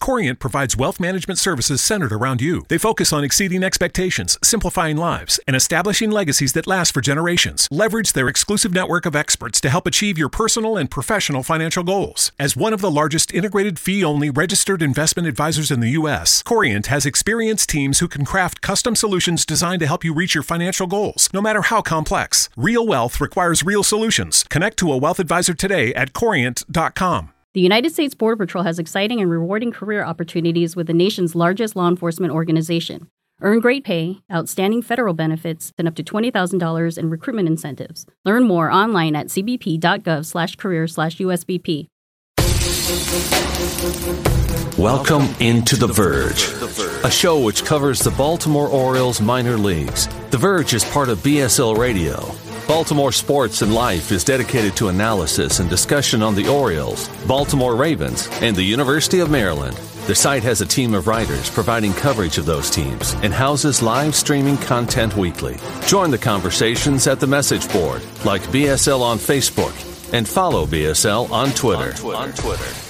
Corient provides wealth management services centered around you. They focus on exceeding expectations, simplifying lives, and establishing legacies that last for generations. Leverage their exclusive network of experts to help achieve your personal and professional financial goals. As one of the largest integrated fee only registered investment advisors in the U.S., Corient has experienced teams who can craft custom solutions designed to help you reach your financial goals, no matter how complex. Real wealth requires real solutions. Connect to a wealth advisor today at corient.com. The United States Border Patrol has exciting and rewarding career opportunities with the nation's largest law enforcement organization. Earn great pay, outstanding federal benefits, and up to $20,000 in recruitment incentives. Learn more online at cbp.gov/career/usbp. Welcome into The Verge, a show which covers the Baltimore Orioles minor leagues. The Verge is part of BSL Radio. Baltimore Sports and Life is dedicated to analysis and discussion on the Orioles, Baltimore Ravens, and the University of Maryland. The site has a team of writers providing coverage of those teams and houses live streaming content weekly. Join the conversations at the message board, like BSL on Facebook, and follow BSL on Twitter. On Twitter. On Twitter.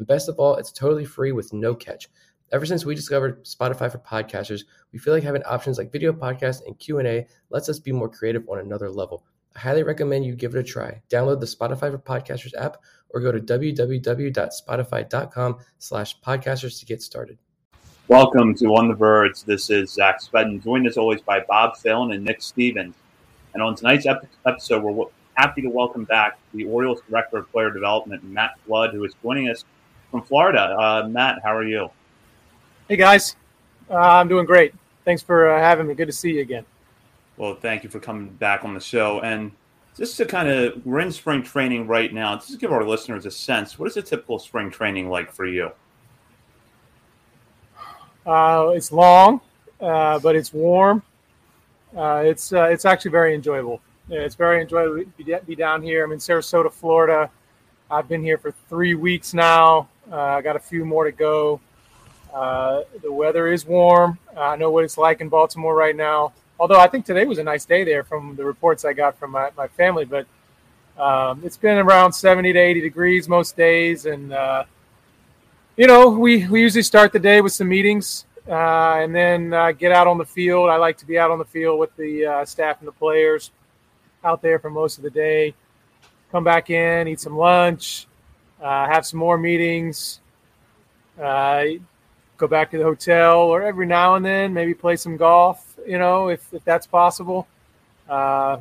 And best of all, it's totally free with no catch. Ever since we discovered Spotify for podcasters, we feel like having options like video podcasts and Q&A lets us be more creative on another level. I highly recommend you give it a try. Download the Spotify for Podcasters app or go to www.spotify.com slash podcasters to get started. Welcome to On the Verge. This is Zach Spedden, joined as always by Bob Phelan and Nick Stevens. And on tonight's episode, we're happy to welcome back the Orioles Director of Player Development, Matt Blood, who is joining us from Florida. Uh, Matt, how are you? Hey guys, uh, I'm doing great. Thanks for uh, having me. Good to see you again. Well, thank you for coming back on the show. And just to kind of, we're in spring training right now. Just to give our listeners a sense, what is a typical spring training like for you? Uh, it's long, uh, but it's warm. Uh, it's it's actually very enjoyable. It's very enjoyable to be down here. I'm in Sarasota, Florida. I've been here for three weeks now. Uh, I got a few more to go. Uh, the weather is warm. I know what it's like in Baltimore right now. Although I think today was a nice day there from the reports I got from my, my family. But um, it's been around 70 to 80 degrees most days. And, uh, you know, we, we usually start the day with some meetings uh, and then uh, get out on the field. I like to be out on the field with the uh, staff and the players out there for most of the day. Come back in, eat some lunch, uh, have some more meetings, uh, go back to the hotel, or every now and then maybe play some golf, you know, if, if that's possible. Uh,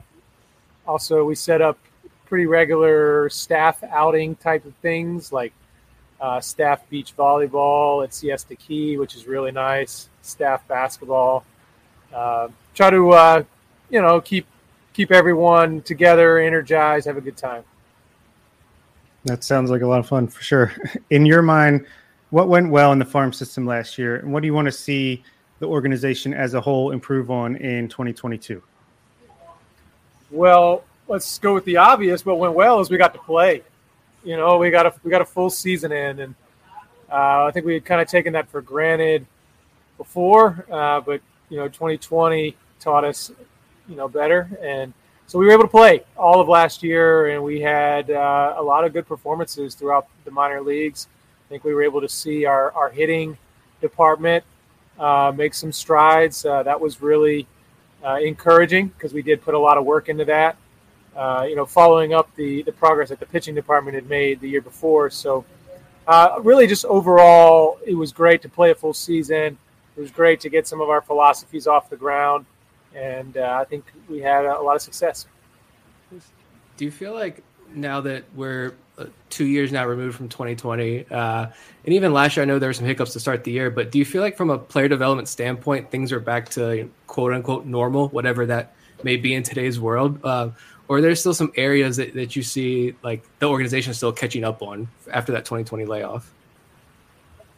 also, we set up pretty regular staff outing type of things like uh, staff beach volleyball at Siesta Key, which is really nice, staff basketball. Uh, try to, uh, you know, keep keep everyone together, energized, have a good time. That sounds like a lot of fun for sure. In your mind, what went well in the farm system last year, and what do you want to see the organization as a whole improve on in 2022? Well, let's go with the obvious. What went well is we got to play. You know, we got a we got a full season in, and uh, I think we had kind of taken that for granted before. Uh, but you know, 2020 taught us, you know, better, and so we were able to play all of last year, and we had uh, a lot of good performances throughout the minor leagues. I think we were able to see our, our hitting department uh, make some strides. Uh, that was really uh, encouraging because we did put a lot of work into that. Uh, you know, following up the the progress that the pitching department had made the year before. So, uh, really, just overall, it was great to play a full season. It was great to get some of our philosophies off the ground and uh, I think we had a, lot of success. Do you feel like now that we're uh, two years now removed from 2020, uh, and even last year, I know there were some hiccups to start the year, but do you feel like from a player development standpoint, things are back to quote unquote normal, whatever that may be in today's world? Uh, or there's still some areas that, that you see like the organization is still catching up on after that 2020 layoff?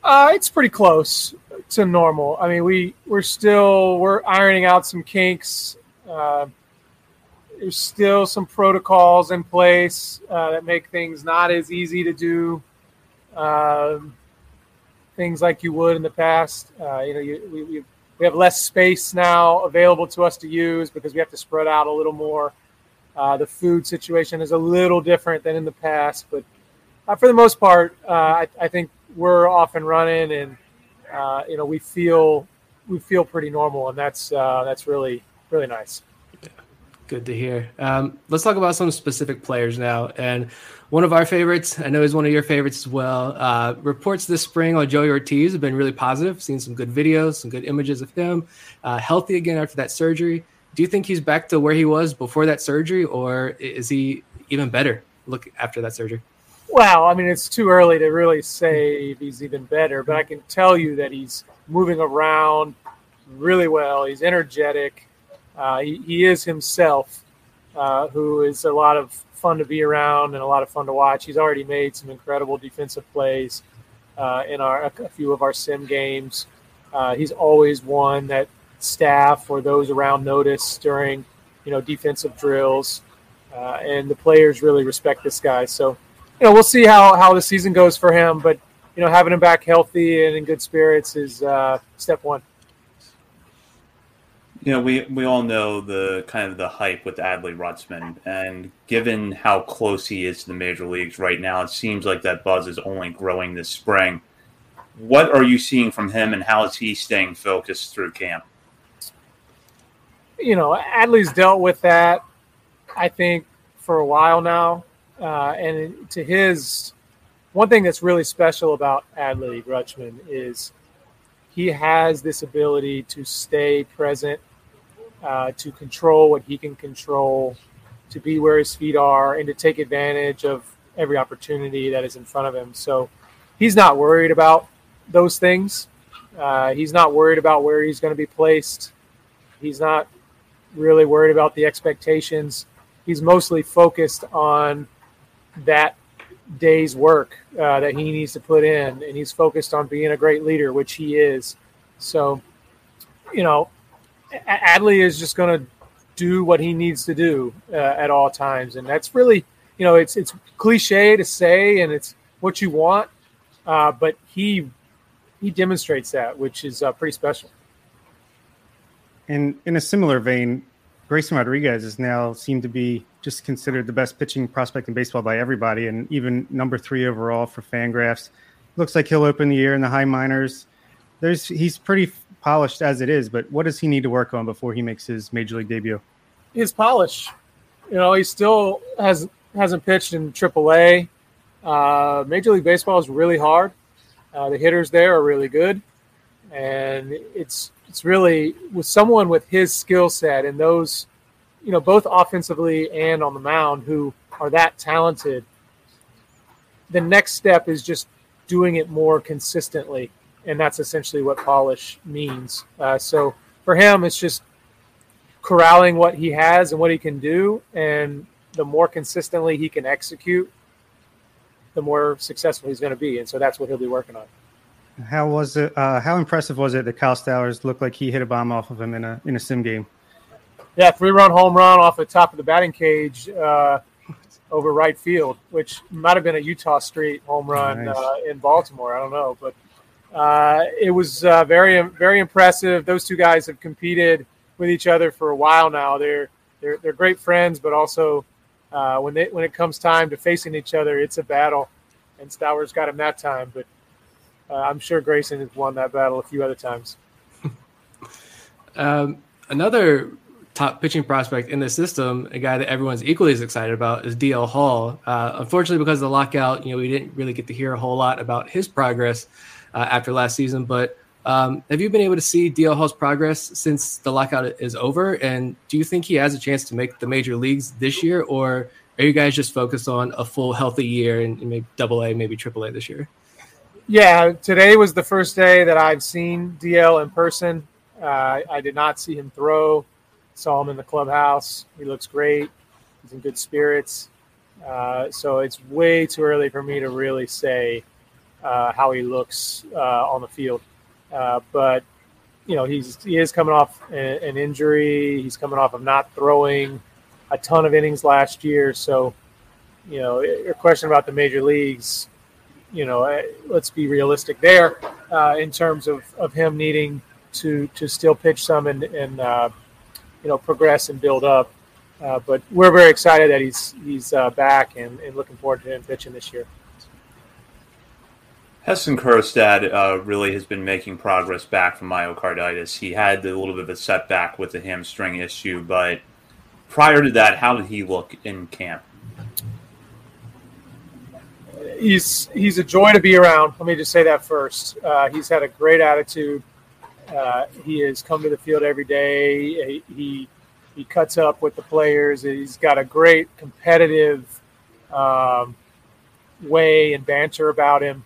Uh, it's pretty close to normal. I mean, we we're still we're ironing out some kinks. Uh, there's still some protocols in place uh, that make things not as easy to do. Um, things like you would in the past. Uh, you know, you, we, we, have less space now available to us to use because we have to spread out a little more. Uh, the food situation is a little different than in the past, but uh, for the most part, uh, I, I, think we're off and running, and uh, you know we feel we feel pretty normal, and that's uh, that's really really nice. Good to hear. Um, let's talk about some specific players now. And one of our favorites, I know is one of your favorites as well. Uh, reports this spring on Joey Ortiz have been really positive. Seen some good videos, some good images of him, uh, healthy again after that surgery. Do you think he's back to where he was before that surgery, or is he even better? Look after that surgery. Well, I mean, it's too early to really say if he's even better, but I can tell you that he's moving around really well. He's energetic. Uh, he, he, is himself, uh, who is a lot of fun to be around and a lot of fun to watch. He's already made some incredible defensive plays uh, in our a few of our sim games. Uh, he's always one that staff or those around notice during, you know, defensive drills, uh, and the players really respect this guy. So, you know, we'll see how how the season goes for him, but you know, having him back healthy and in good spirits is uh, step one you know, we we all know the kind of the hype with Adley Rutschman, and given how close he is to the major leagues right now, it seems like that buzz is only growing this spring. What are you seeing from him, and how is he staying focused through camp? You know, Adley's dealt with that, I think, for a while now, uh, and to his one thing that's really special about Adley Rutschman is he has this ability to stay present uh, to control what he can control, to be where his feet are, and to take advantage of every opportunity that is in front of him. So he's not worried about those things. Uh, he's not worried about where he's going to be placed. He's not really worried about the expectations. He's mostly focused on that day's work uh, that he needs to put in, and he's focused on being a great leader, which he is. So, you know, Adley is just going to do what he needs to do uh, at all times, and that's really, you know, it's it's cliche to say, and it's what you want, uh, but he he demonstrates that, which is uh, pretty special. And in a similar vein, Grayson Rodriguez is now seemed to be just considered the best pitching prospect in baseball by everybody, and even number three overall for Fangraphs. Looks like he'll open the year in the high minors. There's he's pretty polished as it is, but what does he need to work on before he makes his major league debut? His polish. You know, he still has hasn't pitched in AAA. Uh, major League Baseball is really hard. Uh, the hitters there are really good, and it's it's really with someone with his skill set and those, you know, both offensively and on the mound who are that talented. The next step is just doing it more consistently and that's essentially what polish means. Uh, so for him, it's just corralling what he has and what he can do, and the more consistently he can execute, the more successful he's going to be. And so that's what he'll be working on. How was it? Uh, how impressive was it that Kyle Stowers looked like he hit a bomb off of him in a in a sim game? Yeah, three run home run off the top of the batting cage uh, over right field, which might have been a Eutaw Street home run nice. uh, in Baltimore. I don't know, but uh, it was uh, very very impressive. Those two guys have competed with each other for a while now. They're they're they're great friends, but also uh, when they when it comes time to facing each other, it's a battle. And Stowers got him that time, but uh, I'm sure Grayson has won that battle a few other times. um, another top pitching prospect in the system, a guy that everyone's equally as excited about, is DL Hall. Uh, unfortunately, because of the lockout, you know, we didn't really get to hear a whole lot about his progress uh, after last season. But um, have you been able to see DL Hall's progress since the lockout is over? And do you think he has a chance to make the major leagues this year, or are you guys just focused on a full healthy year and maybe double A, maybe triple A this year? Yeah, today was the first day that I've seen DL in person. Uh, I did not see him throw. Saw him in the clubhouse. He looks great. He's in good spirits. Uh, so it's way too early for me to really say uh, how he looks uh, on the field. Uh, but you know, he's he is coming off a, an injury. He's coming off of not throwing a ton of innings last year. So, you know, your question about the major leagues, you know, let's be realistic there uh, in terms of, of him needing to to still pitch some and, and uh, you know progress and build up. Uh, but we're very excited that he's he's uh, back and, and looking forward to him pitching this year. Heston Kjerstad uh, really has been making progress back from myocarditis. He had a little bit of a setback with the hamstring issue, but prior to that, how did he look in camp? He's he's a joy to be around. Let me just say that first. Uh, he's had a great attitude. Uh, he has come to the field every day. He he cuts up with the players. He's got a great competitive um, way and banter about him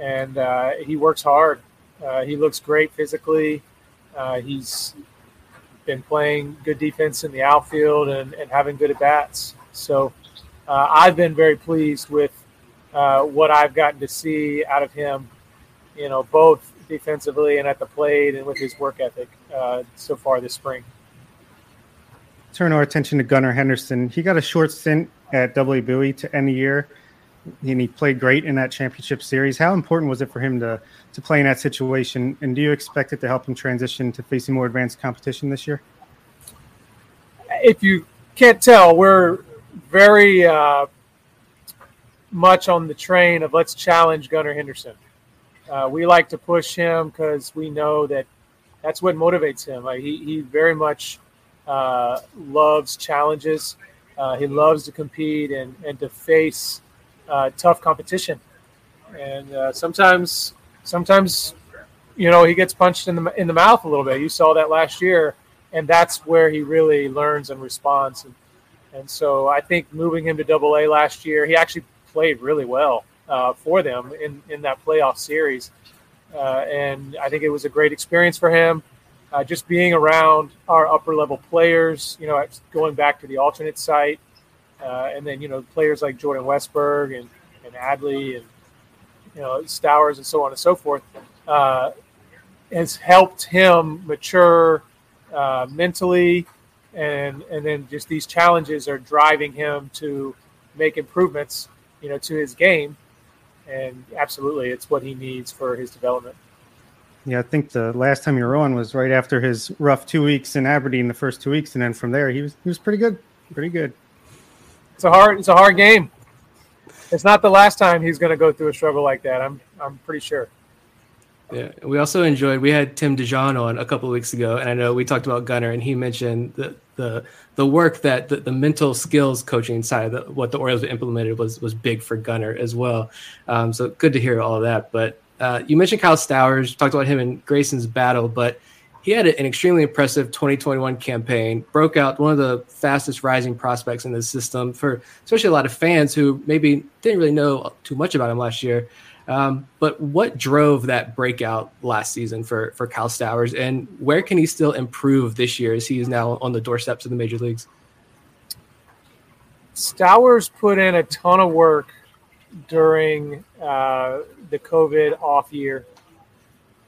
and uh, he works hard. Uh, he looks great physically. Uh, he's been playing good defense in the outfield and, and having good at bats. So uh, I've been very pleased with uh, what I've gotten to see out of him, you know, both defensively and at the plate and with his work ethic uh, so far this spring. Turn our attention to Gunnar Henderson. He got a short stint at W. Bowie to end the year and he played great in that championship series. How important was it for him to to play in that situation? And do you expect it to help him transition to facing more advanced competition this year? If you can't tell, we're very uh, much on the train of let's challenge Gunnar Henderson. Uh, we like to push him because we know that that's what motivates him. Like he, he very much uh, loves challenges. Uh, he loves to compete and, and to face uh, tough competition, and uh, sometimes sometimes you know he gets punched in the in the mouth a little bit. You saw that last year, and that's where he really learns and responds. And, and so I think moving him to Double A last year, he actually played really well uh, for them in in that playoff series, uh, and I think it was a great experience for him. Uh, just being around our upper level players, you know, going back to the alternate site, uh, and then you know players like Jordan Westburg and, and Adley and you know Stowers and so on and so forth uh, has helped him mature uh, mentally, and and then just these challenges are driving him to make improvements, you know, to his game, and absolutely, it's what he needs for his development. Yeah, I think the last time you were on was right after his rough two weeks in Aberdeen, the first two weeks, and then from there he was he was pretty good, pretty good it's a hard it's a hard game. It's not the last time he's going to go through a struggle like that. I'm I'm pretty sure. Yeah, we also enjoyed. We had Tim DeJohn on a couple of weeks ago, and I know we talked about Gunnar, and he mentioned the the the work that the, the mental skills coaching side, of the, what the Orioles implemented was was big for Gunnar as well. Um, so good to hear all of that. But uh, you mentioned Kyle Stowers, talked about him in Grayson's battle, but he had an extremely impressive 2021 campaign, broke out one of the fastest rising prospects in the system for especially a lot of fans who maybe didn't really know too much about him last year. Um, but what drove that breakout last season for for Kyle Stowers, and where can he still improve this year as he is now on the doorsteps of the major leagues? Stowers put in a ton of work during uh, the COVID off year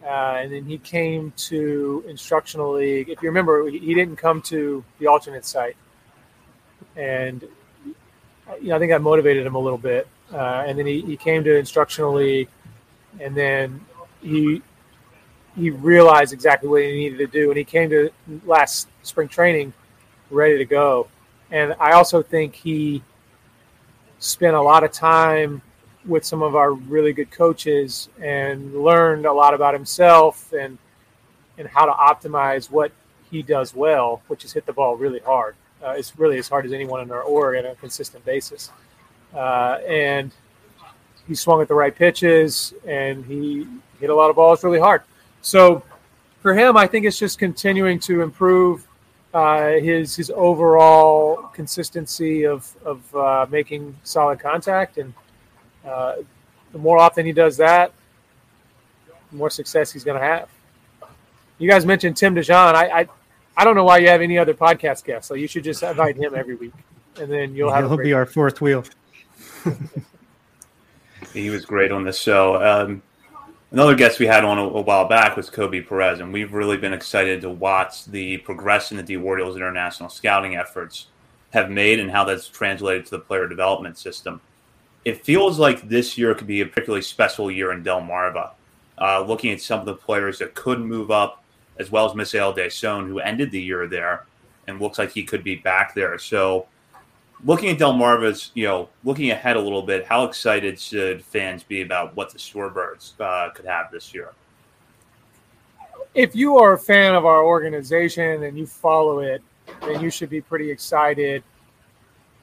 uh, and then he came to instructional league. If you remember, he didn't come to the alternate site, and you know, I think that motivated him a little bit. Uh, and then he, he came to instructional league, and then he he realized exactly what he needed to do, and he came to last spring training ready to go. And I also think he spent a lot of time with some of our really good coaches and learned a lot about himself and and how to optimize what he does well, which is hit the ball really hard. Uh, it's really as hard as anyone in our org on a consistent basis. Uh, and he swung at the right pitches and he hit a lot of balls really hard. So for him, I think it's just continuing to improve uh, his his overall consistency of of uh, making solid contact and uh, the more often he does that, the more success he's going to have. You guys mentioned Tim DeJohn. I, I, I don't know why you have any other podcast guests. So you should just invite him every week, and then you'll have. He'll be our fourth wheel. he was great on the show. Um, another guest we had on a, a, while back was Koby Perez, and we've really been excited to watch the progression that the Orioles international scouting efforts have made and how that's translated to the player development system. It feels like this year could be a particularly special year in Delmarva. Uh, looking at some of the players that could move up, as well as Misael Deson, who ended the year there and looks like he could be back there. So, looking at Delmarva's, you know, looking ahead a little bit, how excited should fans be about what the Shorebirds uh, could have this year? If you are a fan of our organization and you follow it, then you should be pretty excited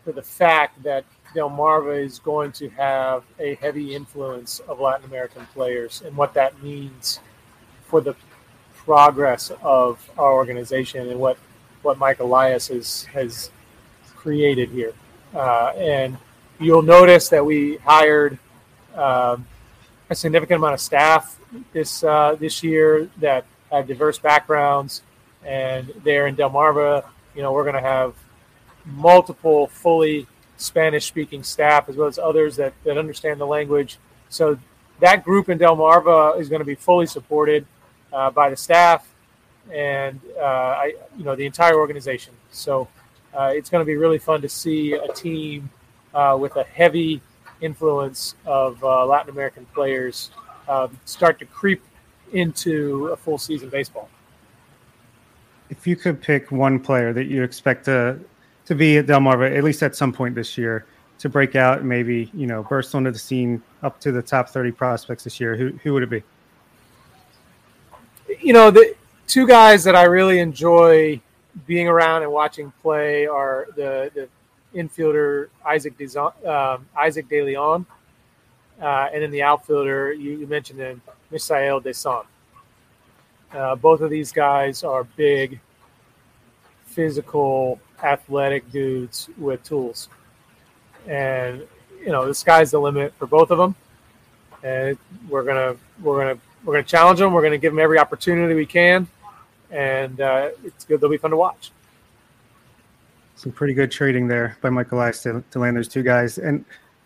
for the fact that Delmarva is going to have a heavy influence of Latin American players and what that means for the progress of our organization and what what Mike Elias has has created here. Uh, and you'll notice that we hired uh, a significant amount of staff this uh, this year that have diverse backgrounds, and there in Delmarva, you know, we're going to have multiple fully Spanish speaking staff as well as others that, that understand the language. So that group in Delmarva is going to be fully supported uh, by the staff and uh, I, you know, the entire organization. So uh, it's going to be really fun to see a team uh, with a heavy influence of uh, Latin American players um, start to creep into a full season baseball. If you could pick one player that you expect to to be at Delmarva at least at some point this year to break out and maybe you know burst onto the scene up to the top 30 prospects this year who, who would it be you know the two guys that i really enjoy being around and watching play are the, the infielder isaac Dezon, um, isaac de leon uh, and then the outfielder you, you mentioned him misael deson uh, both of these guys are big physical athletic dudes with tools. And you know, the sky's the limit for both of them. And we're gonna we're gonna we're gonna challenge them. We're gonna give them every opportunity we can, and uh, it's good. They'll be fun to watch. Some pretty good trading there by Michael Elias to, to land those two guys. And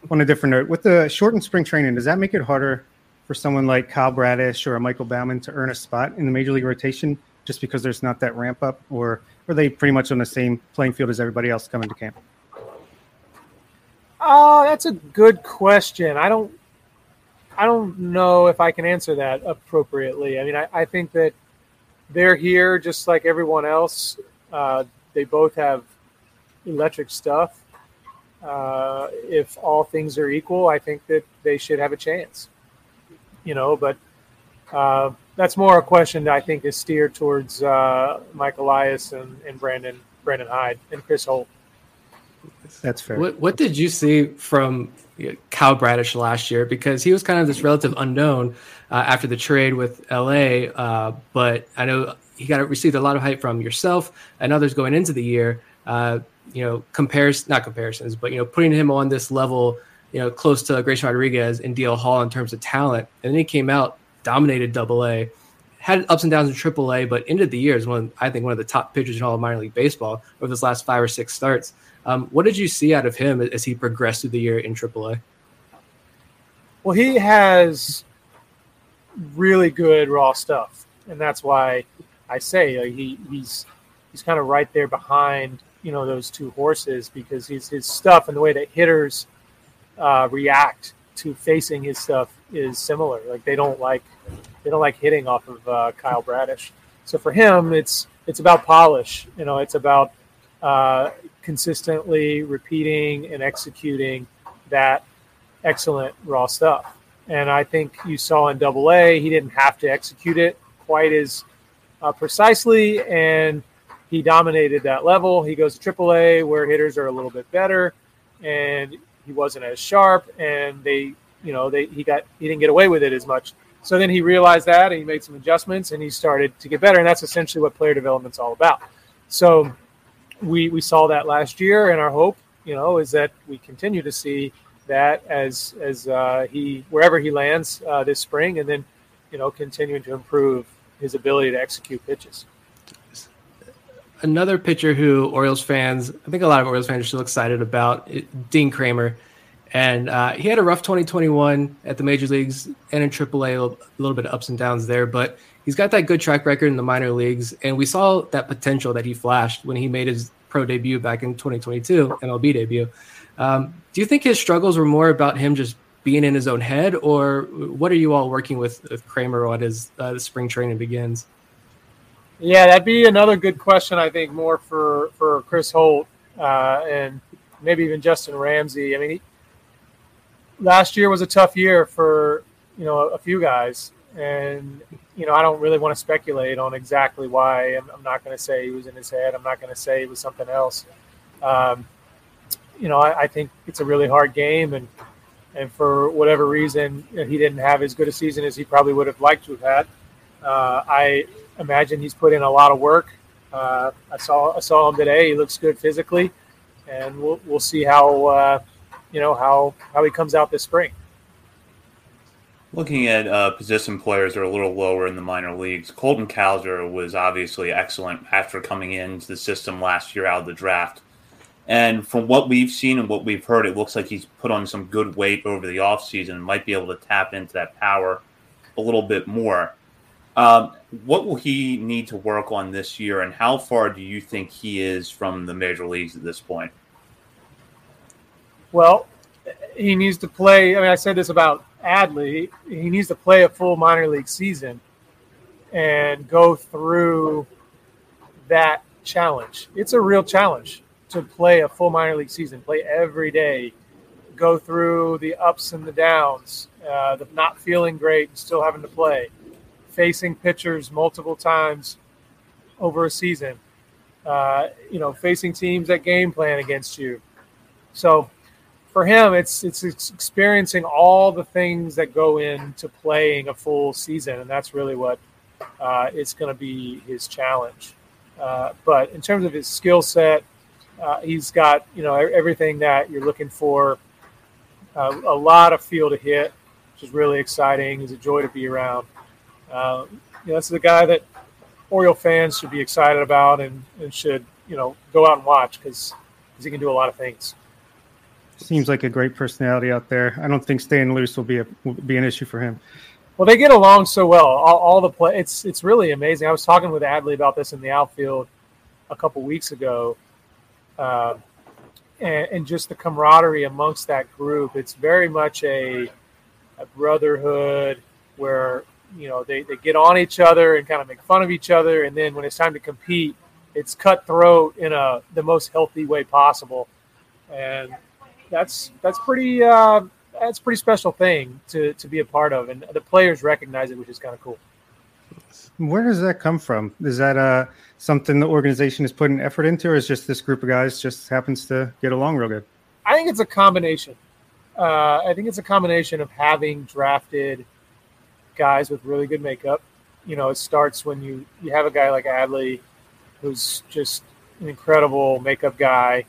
on a different note, with the shortened spring training, does that make it harder for someone like Kyle Bradish or Michael Baumann to earn a spot in the major league rotation just because there's not that ramp up, or are they pretty much on the same playing field as everybody else coming to camp? Oh, that's a good question. I don't, I don't know if I can answer that appropriately. I mean, I, I think that they're here just like everyone else. Uh, they both have electric stuff. Uh, if all things are equal, I think that they should have a chance. You know, but uh, that's more a question that I think is steered towards uh, Mike Elias and, and Brandon Brandon Hyde and Chris Holt. That's fair. What, what did you see from Kyle Bradish last year? Because he was kind of this relative unknown uh, after the trade with LA, uh, but I know he got received a lot of hype from yourself and others going into the year. Uh, you know, compares not comparisons, but you know, putting him on this level, you know, close to Grayson Rodriguez and DL Hall in terms of talent, and then he came out dominated Double A, had ups and downs in Triple A, but ended the year as one, I think, one of the top pitchers in all of minor league baseball over his last five or six starts. Um, what did you see out of him as he progressed through the year in Triple A? Well, he has really good raw stuff, and that's why I say uh, he he's he's kind of right there behind you know those two horses because he's his stuff and the way that hitters uh, react to facing his stuff is similar. Like they don't like they don't like hitting off of uh, Kyle Bradish. So for him, it's it's about polish. You know, it's about uh, consistently repeating and executing that excellent raw stuff. And I think you saw in Double A, he didn't have to execute it quite as uh, precisely, and he dominated that level. He goes to Triple A, where hitters are a little bit better, and he wasn't as sharp, and they you know, they he got he didn't get away with it as much. So then he realized that and he made some adjustments and he started to get better. And that's essentially what player development's all about. So we we saw that last year, and our hope, you know, is that we continue to see that as as uh, he wherever he lands uh, this spring, and then you know continuing to improve his ability to execute pitches. another pitcher who Orioles fans, I think a lot of Orioles fans are still excited about, Dean Kremer, And uh, he had a rough 2021 at the major leagues and in AAA, a little bit of ups and downs there. But he's got that good track record in the minor leagues. And we saw that potential that he flashed when he made his pro debut back in 2022, MLB debut. Um, do you think his struggles were more about him just being in his own head, or what are you all working with, with Kremer on as uh, the spring training begins? Yeah, that'd be another good question. I think more for for Chris Holt uh, and maybe even Justin Ramsey. I mean, he, last year was a tough year for you know a few guys, and you know I don't really want to speculate on exactly why. I'm, I'm not going to say he was in his head. I'm not going to say it was something else. Um, you know, I, I, think it's a really hard game, and and for whatever reason, he didn't have as good a season as he probably would have liked to have had. Uh, I imagine he's put in a lot of work. Uh, I saw I saw him today. He looks good physically, and we'll we'll see how uh, you know how how he comes out this spring. Looking at uh, position players that are a little lower in the minor leagues, Colton Cowser was obviously excellent after coming into the system last year out of the draft. And from what we've seen and what we've heard, it looks like he's put on some good weight over the offseason and might be able to tap into that power a little bit more. Um, what will he need to work on this year, and how far do you think he is from the major leagues at this point? Well, he needs to play. I mean, I said this about Adley. He needs to play a full minor league season and go through that challenge. It's a real challenge to play a full minor league season, play every day, go through the ups and the downs, uh, the not feeling great and still having to play facing pitchers multiple times over a season. Uh, you know, facing teams that game plan against you. So for him, it's it's experiencing all the things that go into playing a full season, and that's really what uh, it's going to be his challenge. Uh, but in terms of his skill set, uh, he's got you know everything that you're looking for. Uh, a lot of feel to hit, which is really exciting. He's a joy to be around. Uh, you know, this is a guy that Oriole fans should be excited about and, and should, you know, go out and watch because he can do a lot of things. Seems like a great personality out there. I don't think staying loose will be a will be an issue for him. Well, they get along so well. All, all the play, it's it's really amazing. I was talking with Adley about this in the outfield a couple weeks ago, uh, and, and, just the camaraderie amongst that group. It's very much a, a brotherhood where you know they, they get on each other and kind of make fun of each other and then when it's time to compete it's cutthroat in a the most healthy way possible and that's that's pretty uh, that's pretty special thing to to be a part of and the players recognize it which is kind of cool. Where does that come from? Is that uh something the organization is putting effort into or is just this group of guys just happens to get along real good? I think it's a combination. Uh, i think it's a combination of having drafted guys with really good makeup. You know, it starts when you you have a guy like Adley, who's just an incredible makeup guy,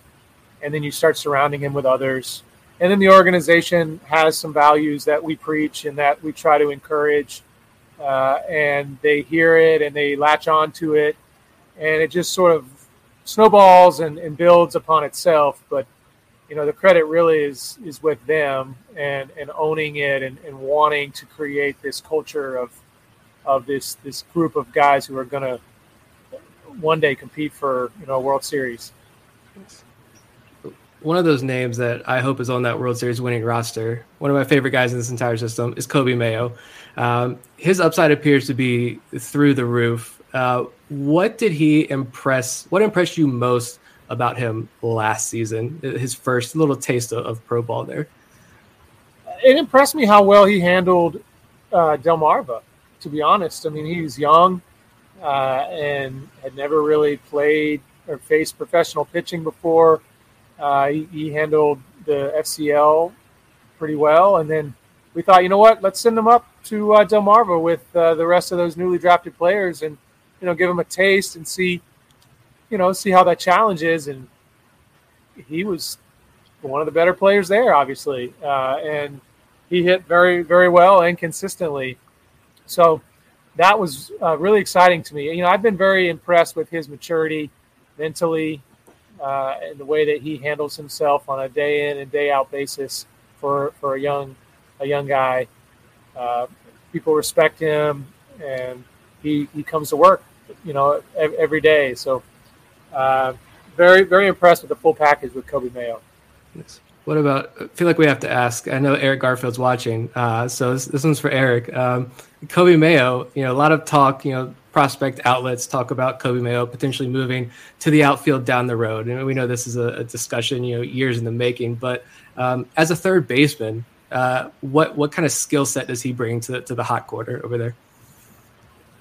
and then you start surrounding him with others. And then the organization has some values that we preach and that we try to encourage, uh, and they hear it and they latch on to it, and it just sort of snowballs and, and builds upon itself. But you know the credit really is is with them and and owning it and, and wanting to create this culture of of this this group of guys who are going to one day compete for you know a World Series. One of those names that I hope is on that World Series winning roster, one of my favorite guys in this entire system, is Coby Mayo. Um, his upside appears to be through the roof. Uh, what did he impress? What impressed you most about him last season, his first little taste of, of pro ball there. It impressed me how well he handled uh, Delmarva, to be honest. I mean, he was young uh, and had never really played or faced professional pitching before. Uh, he, he, handled the FCL pretty well. And then we thought, you know what, let's send him up to uh, Delmarva with uh, the rest of those newly drafted players and, you know, give him a taste and see – you know, see how that challenge is. And he was one of the better players there, obviously, uh, and he hit very, very well and consistently. So that was uh, really exciting to me. You know, I've been very impressed with his maturity mentally, uh, and the way that he handles himself on a day in and day out basis for for a young a young guy. Uh, people respect him, and he he comes to work, you know, every day. So, uh, very very impressed with the full package with Coby Mayo. Yes. What about? I feel like we have to ask. I know Eric Garfield's watching, uh, so this, this, one's for Eric. Um, Coby Mayo, you know, a lot of talk, you know, prospect outlets talk about Coby Mayo potentially moving to the outfield down the road, and we know this is a, a discussion, you know, years in the making. But um, as a third baseman, uh, what what kind of skill set does he bring to to the hot corner over there?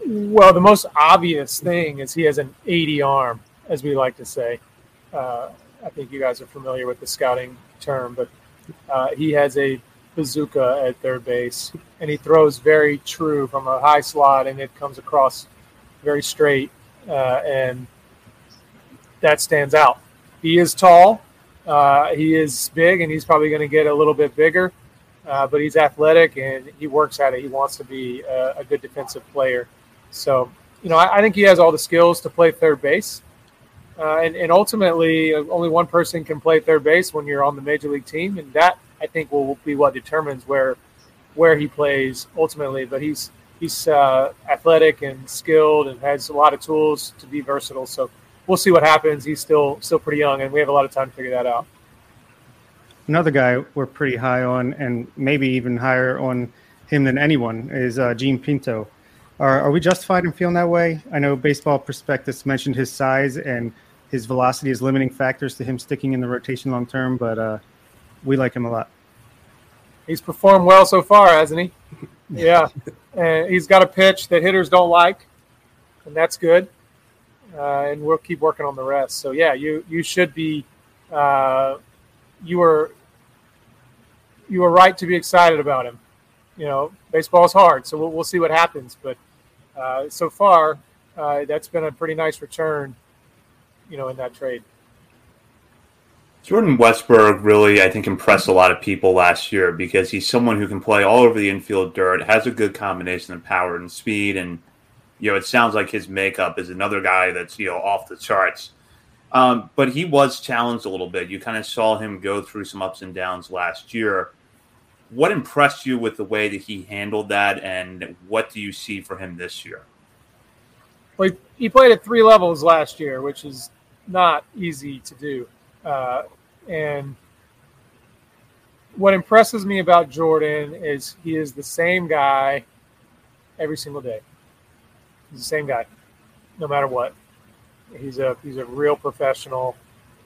Well, the most obvious thing is he has an 80 arm, as we like to say. Uh, I think you guys are familiar with the scouting term, but uh, he has a bazooka at third base, and he throws very true from a high slot, and it comes across very straight, uh, and that stands out. He is tall, uh, he is big, and he's probably going to get a little bit bigger, uh, but he's athletic and he works at it. He wants to be a, a good defensive player. So, you know, I, I think he has all the skills to play third base. Uh, and, and ultimately, uh, only one person can play third base when you're on the major league team, and that I think will be what determines where where he plays ultimately. But he's he's uh, athletic and skilled and has a lot of tools to be versatile. So we'll see what happens. He's still still pretty young, and we have a lot of time to figure that out. Another guy we're pretty high on, and maybe even higher on him than anyone, is uh, Jean Pinto. Are, are we justified in feeling that way? I know Baseball Prospectus mentioned his size and his velocity as limiting factors to him sticking in the rotation long term, but uh, we like him a lot. He's performed well so far, hasn't he? Yeah, and he's got a pitch that hitters don't like, and that's good. Uh, and we'll keep working on the rest. So yeah, you you should be, uh, you were you were right to be excited about him. You know, baseball is hard, so we'll, we'll see what happens. But uh, so far, uh, that's been a pretty nice return you know, in that trade. Jordan Westburg really, I think, impressed a lot of people last year because he's someone who can play all over the infield dirt, has a good combination of power and speed, and you know, it sounds like his makeup is another guy that's you know off the charts. Um, but he was challenged a little bit. You kind of saw him go through some ups and downs last year. What impressed you with the way that he handled that, and what do you see for him this year? Well, he played at three levels last year, which is not easy to do. Uh, and what impresses me about Jordan is he is the same guy every single day. He's the same guy, no matter what. He's a he's a real professional.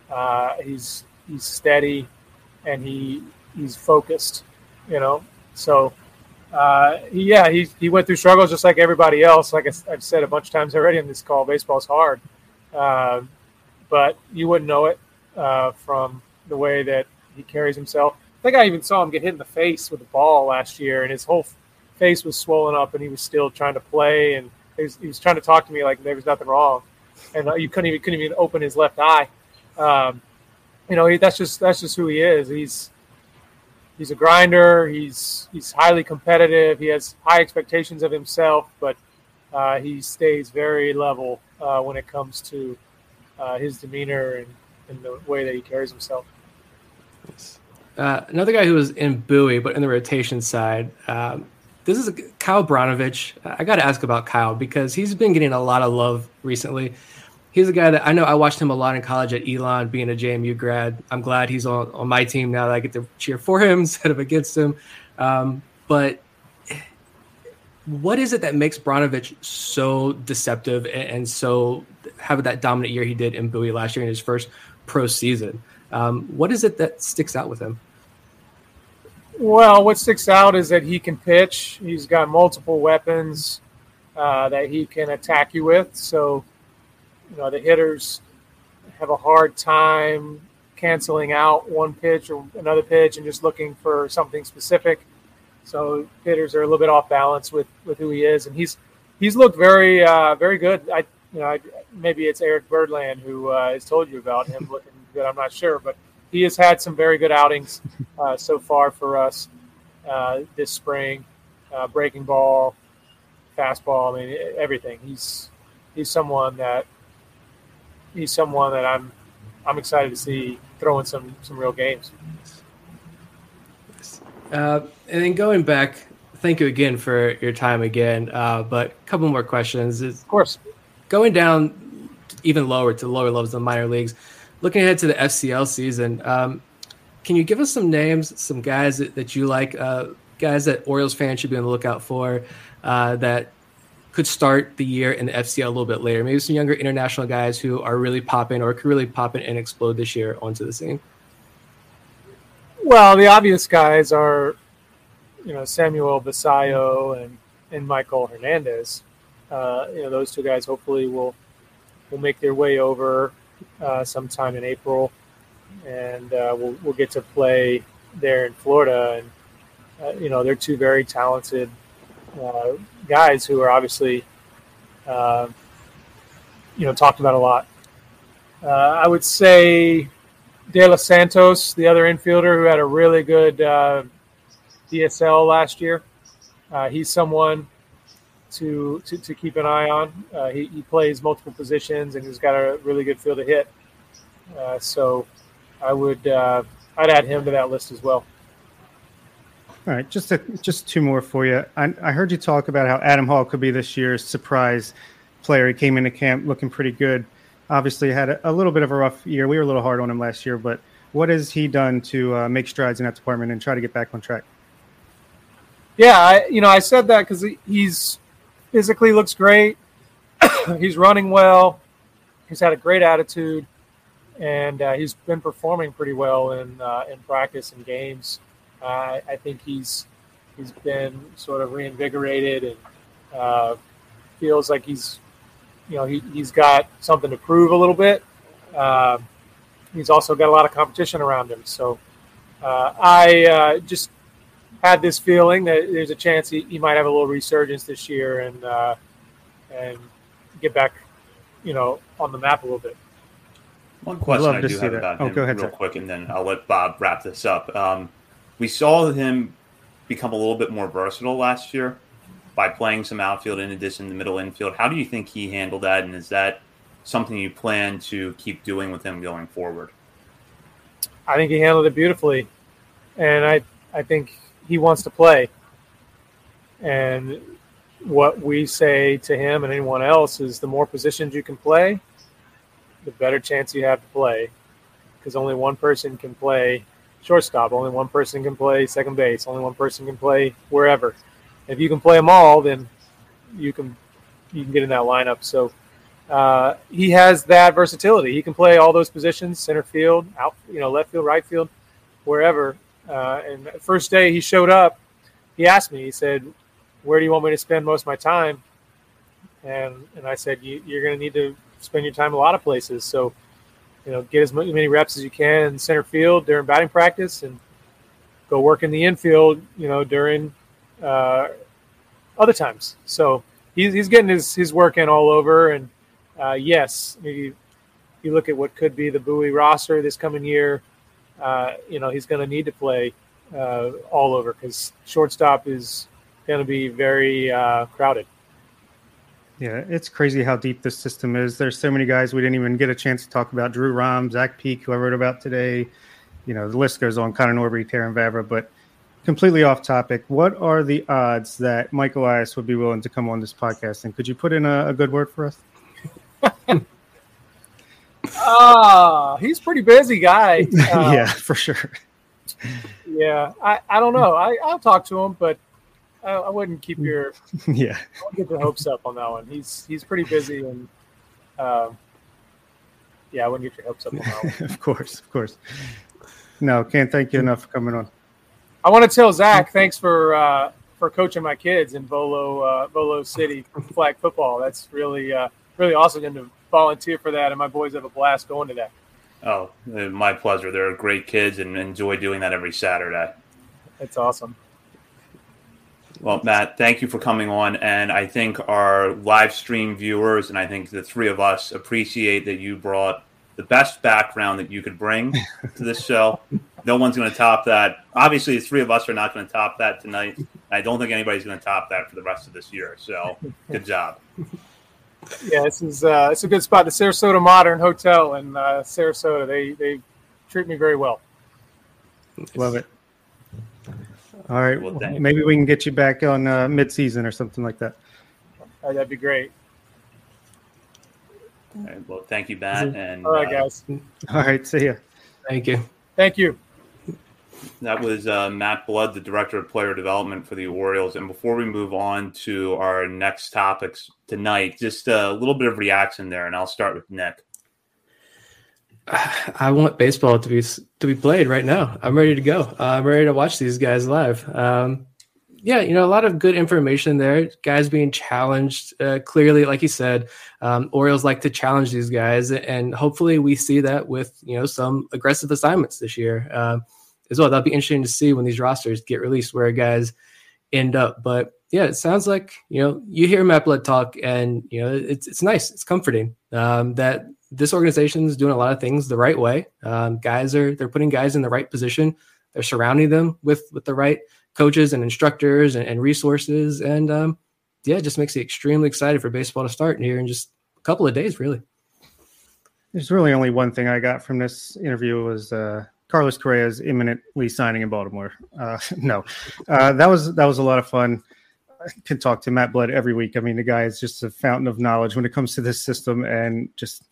Uh, he's he's steady, and he he's focused. You know, so uh, yeah, he he went through struggles just like everybody else. Like I, have said a bunch of times already in this call, baseball's hard. Uh, but you wouldn't know it uh, from the way that he carries himself. I think I even saw him get hit in the face with a ball last year, and his whole face was swollen up, and he was still trying to play, and he was, he was trying to talk to me like there was nothing wrong, and uh, you couldn't even couldn't even open his left eye. Um, you know, he, that's just that's just who he is. He's he's a grinder. He's he's highly competitive. He has high expectations of himself, but uh, he stays very level uh, when it comes to uh, his demeanor and, and, the way that he carries himself. Uh, another guy who was in Bowie, but in the rotation side. Um, this is Kyle Brnovich. I got to ask about Kyle because he's been getting a lot of love recently. He's a guy that I know I watched him a lot in college at Elon, being a JMU grad. I'm glad he's on, on my team now that I get to cheer for him instead of against him. Um, but what is it that makes Brnovich so deceptive and, and, so have that dominant year he did in Bowie last year in his first pro season? Um, what is it that sticks out with him? Well, what sticks out is that he can pitch. He's got multiple weapons uh, that he can attack you with. So, you know, the hitters have a hard time canceling out one pitch or another pitch and just looking for something specific. So hitters are a little bit off balance with with who he is, and he's he's looked very uh, very good. I you know I, maybe it's Eric Birdland who uh, has told you about him looking good. I'm not sure, but he has had some very good outings uh, so far for us uh, this spring. Uh, breaking ball, fastball. I mean everything. He's he's someone that he's someone that I'm I'm excited to see throwing some some real games. Uh, and then going back, thank you again for your time again. Uh, but a couple more questions. Of course, going down even lower to lower levels of the minor leagues. Looking ahead to the FCL season, um, can you give us some names, some guys that, that you like, uh, guys that Orioles fans should be on the lookout for uh, that could start the year in the FCL a little bit later? Maybe some younger international guys who are really popping or could really pop in and explode this year onto the scene. Well, the obvious guys are, you know, Samuel Basallo and and Maikol Hernandez. Uh, you know, those two guys hopefully will will make their way over uh, sometime in April, and uh, we'll we'll get to play there in Florida. And uh, you know, they're two very talented uh, guys who are obviously, uh, you know, talked about a lot. I would say De Los Santos, the other infielder who had a really good uh, DSL last year. Uh, he's someone to, to, to keep an eye on. Uh, he, he plays multiple positions and he's got a really good field to hit. so I would I'd add him to that list as well. All right, just a, just two more for you. I, I, heard you talk about how Adam Hall could be this year's surprise player. He came into camp looking pretty good. Obviously, had a, a little bit of a rough year. We were a little hard on him last year, but what has he done to uh, make strides in that department and try to get back on track? Yeah, I, you know, I said that because he's physically looks great. he's running well. He's had a great attitude, and uh, he's been performing pretty well in uh, in practice and games. Uh, I think he's he's been sort of reinvigorated and uh, feels like he's you know he, he's got something to prove a little bit. Uh, he's also got a lot of competition around him. So uh, I uh, just had this feeling that there's a chance he, he might have a little resurgence this year and uh, and get back you know on the map a little bit. One question I do have that. about oh, him, ahead, real sir. quick, and then I'll let Bob wrap this up. Um, we saw him become a little bit more versatile last year by playing some outfield in addition to middle infield. How do you think he handled that, and is that something you plan to keep doing with him going forward? I think he handled it beautifully, and I I think he wants to play. And what we say to him and anyone else is the more positions you can play, the better chance you have to play, because only one person can play shortstop. Only one person can play second base. Only one person can play wherever. If you can play them all, then you can you can get in that lineup. So uh, he has that versatility. He can play all those positions: center field, out, you know, left field, right field, wherever. Uh, and first day he showed up, he asked me. He said, "Where do you want me to spend most of my time?" And and I said, you, "You're going to need to spend your time a lot of places." So you know, get as many reps as you can in center field during batting practice, and go work in the infield, you know, during uh, other times. So he's, he's getting his, his work in all over. And uh, yes, maybe you look at what could be the Bowie roster this coming year, uh, you know, he's going to need to play uh, all over because shortstop is going to be very uh, crowded. Yeah, it's crazy how deep this system is. There's so many guys we didn't even get a chance to talk about. Drew Rom, Zach Peek, who I wrote about today. You know, the list goes on. Connor Norby, Terrin Vavra, but completely off topic. What are the odds that Michael Elias would be willing to come on this podcast? And could you put in a, a good word for us? Ah, uh, he's pretty busy guy. Uh, yeah, for sure. yeah, I, I don't know. I, I'll talk to him, but I, I wouldn't keep your yeah. Wouldn't get your hopes up on that one. He's he's pretty busy and uh, yeah, I wouldn't get your hopes up on that one. of course, of course. No, can't thank you enough for coming on. I want to tell Zach thanks for uh, for coaching my kids in Volo uh, Volo City flag football. That's really uh, really awesome and to volunteer for that, and my boys have a blast going to that. Oh, my pleasure. They're great kids and enjoy doing that every Saturday. That's awesome. Well, Matt, thank you for coming on. And I think our live stream viewers and I think the three of us appreciate that you brought the best background that you could bring to this show. No one's going to top that. Obviously, the three of us are not going to top that tonight. I don't think anybody's going to top that for the rest of this year. So, good job. Yeah, this is uh, it's a good spot. The Sarasota Modern Hotel in uh, Sarasota. They they treat me very well. Love it. All right, well, maybe we can get you back on uh, mid-season or something like that. Oh, that'd be great. All right, well, thank you, Matt. And all right, uh, guys. All right, see you. Thank you. Thank you. That was uh, Matt Blood, the director of player development for the Orioles. And before we move on to our next topics tonight, just a little bit of reaction there, and I'll start with Nick. I want baseball to be to be played right now. I'm ready to go. Uh, I'm ready to watch these guys live. Um, yeah, you know, a lot of good information there. Guys being challenged uh, clearly, like you said. Um, Orioles like to challenge these guys, and hopefully, we see that with you know some aggressive assignments this year uh, as well. That'll be interesting to see when these rosters get released, where guys end up. But yeah, it sounds like you know you hear Blood talk, and you know it's it's nice, it's comforting um, that this organization is doing a lot of things the right way. Um, guys are they're putting guys in the right position. They're surrounding them with with the right coaches and instructors and, and resources, and um, yeah, it just makes me extremely excited for baseball to start here in just a couple of days, really. There's really only one thing I got from this interview was uh, Carlos Correa is imminently signing in Baltimore. Uh, no, uh, that was that was a lot of fun. I can talk to Matt Blood every week. I mean, the guy is just a fountain of knowledge when it comes to this system, and just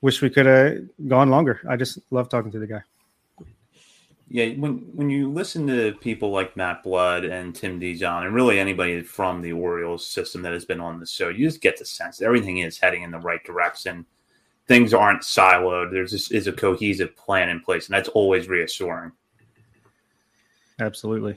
wish we could have gone longer. I just love talking to the guy. Yeah, when when you listen to people like Matt Blood and Tim Dijon, and really anybody from the Orioles system that has been on the show, you just get the sense that everything is heading in the right direction. Things aren't siloed. There's just is a cohesive plan in place, and that's always reassuring. Absolutely.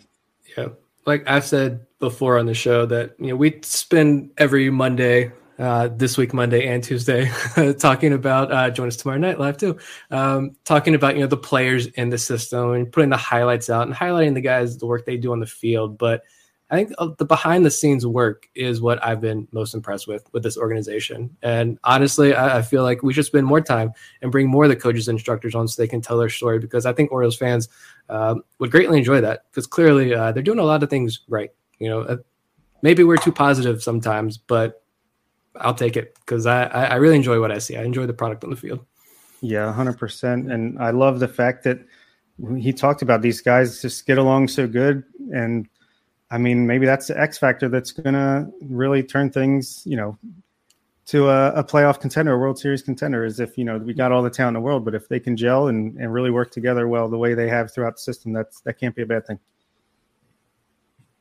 Yeah, like I've said before on the show, that you know we spend every Monday uh, this week, Monday and Tuesday, talking about uh, join us tomorrow night live too. Um, talking about you know the players in the system and putting the highlights out and highlighting the guys the work they do on the field. But I think uh, the behind the scenes work is what I've been most impressed with with this organization. And honestly, I, I, feel like we should spend more time and bring more of the coaches and instructors on so they can tell their story because I think Orioles fans um, would greatly enjoy that because clearly uh, they're doing a lot of things right. You know, uh, maybe we're too positive sometimes, but I'll take it because I, I really enjoy what I see. I enjoy the product on the field. Yeah, hundred percent. And I love the fact that he talked about these guys just get along so good. And I mean, maybe that's the X factor that's to really turn things, you know, to a, a, playoff contender, a World Series contender. Is if you know we got all the talent in the world, but if they can gel and, and really work together well the way they have throughout the system, that's that can't be a bad thing.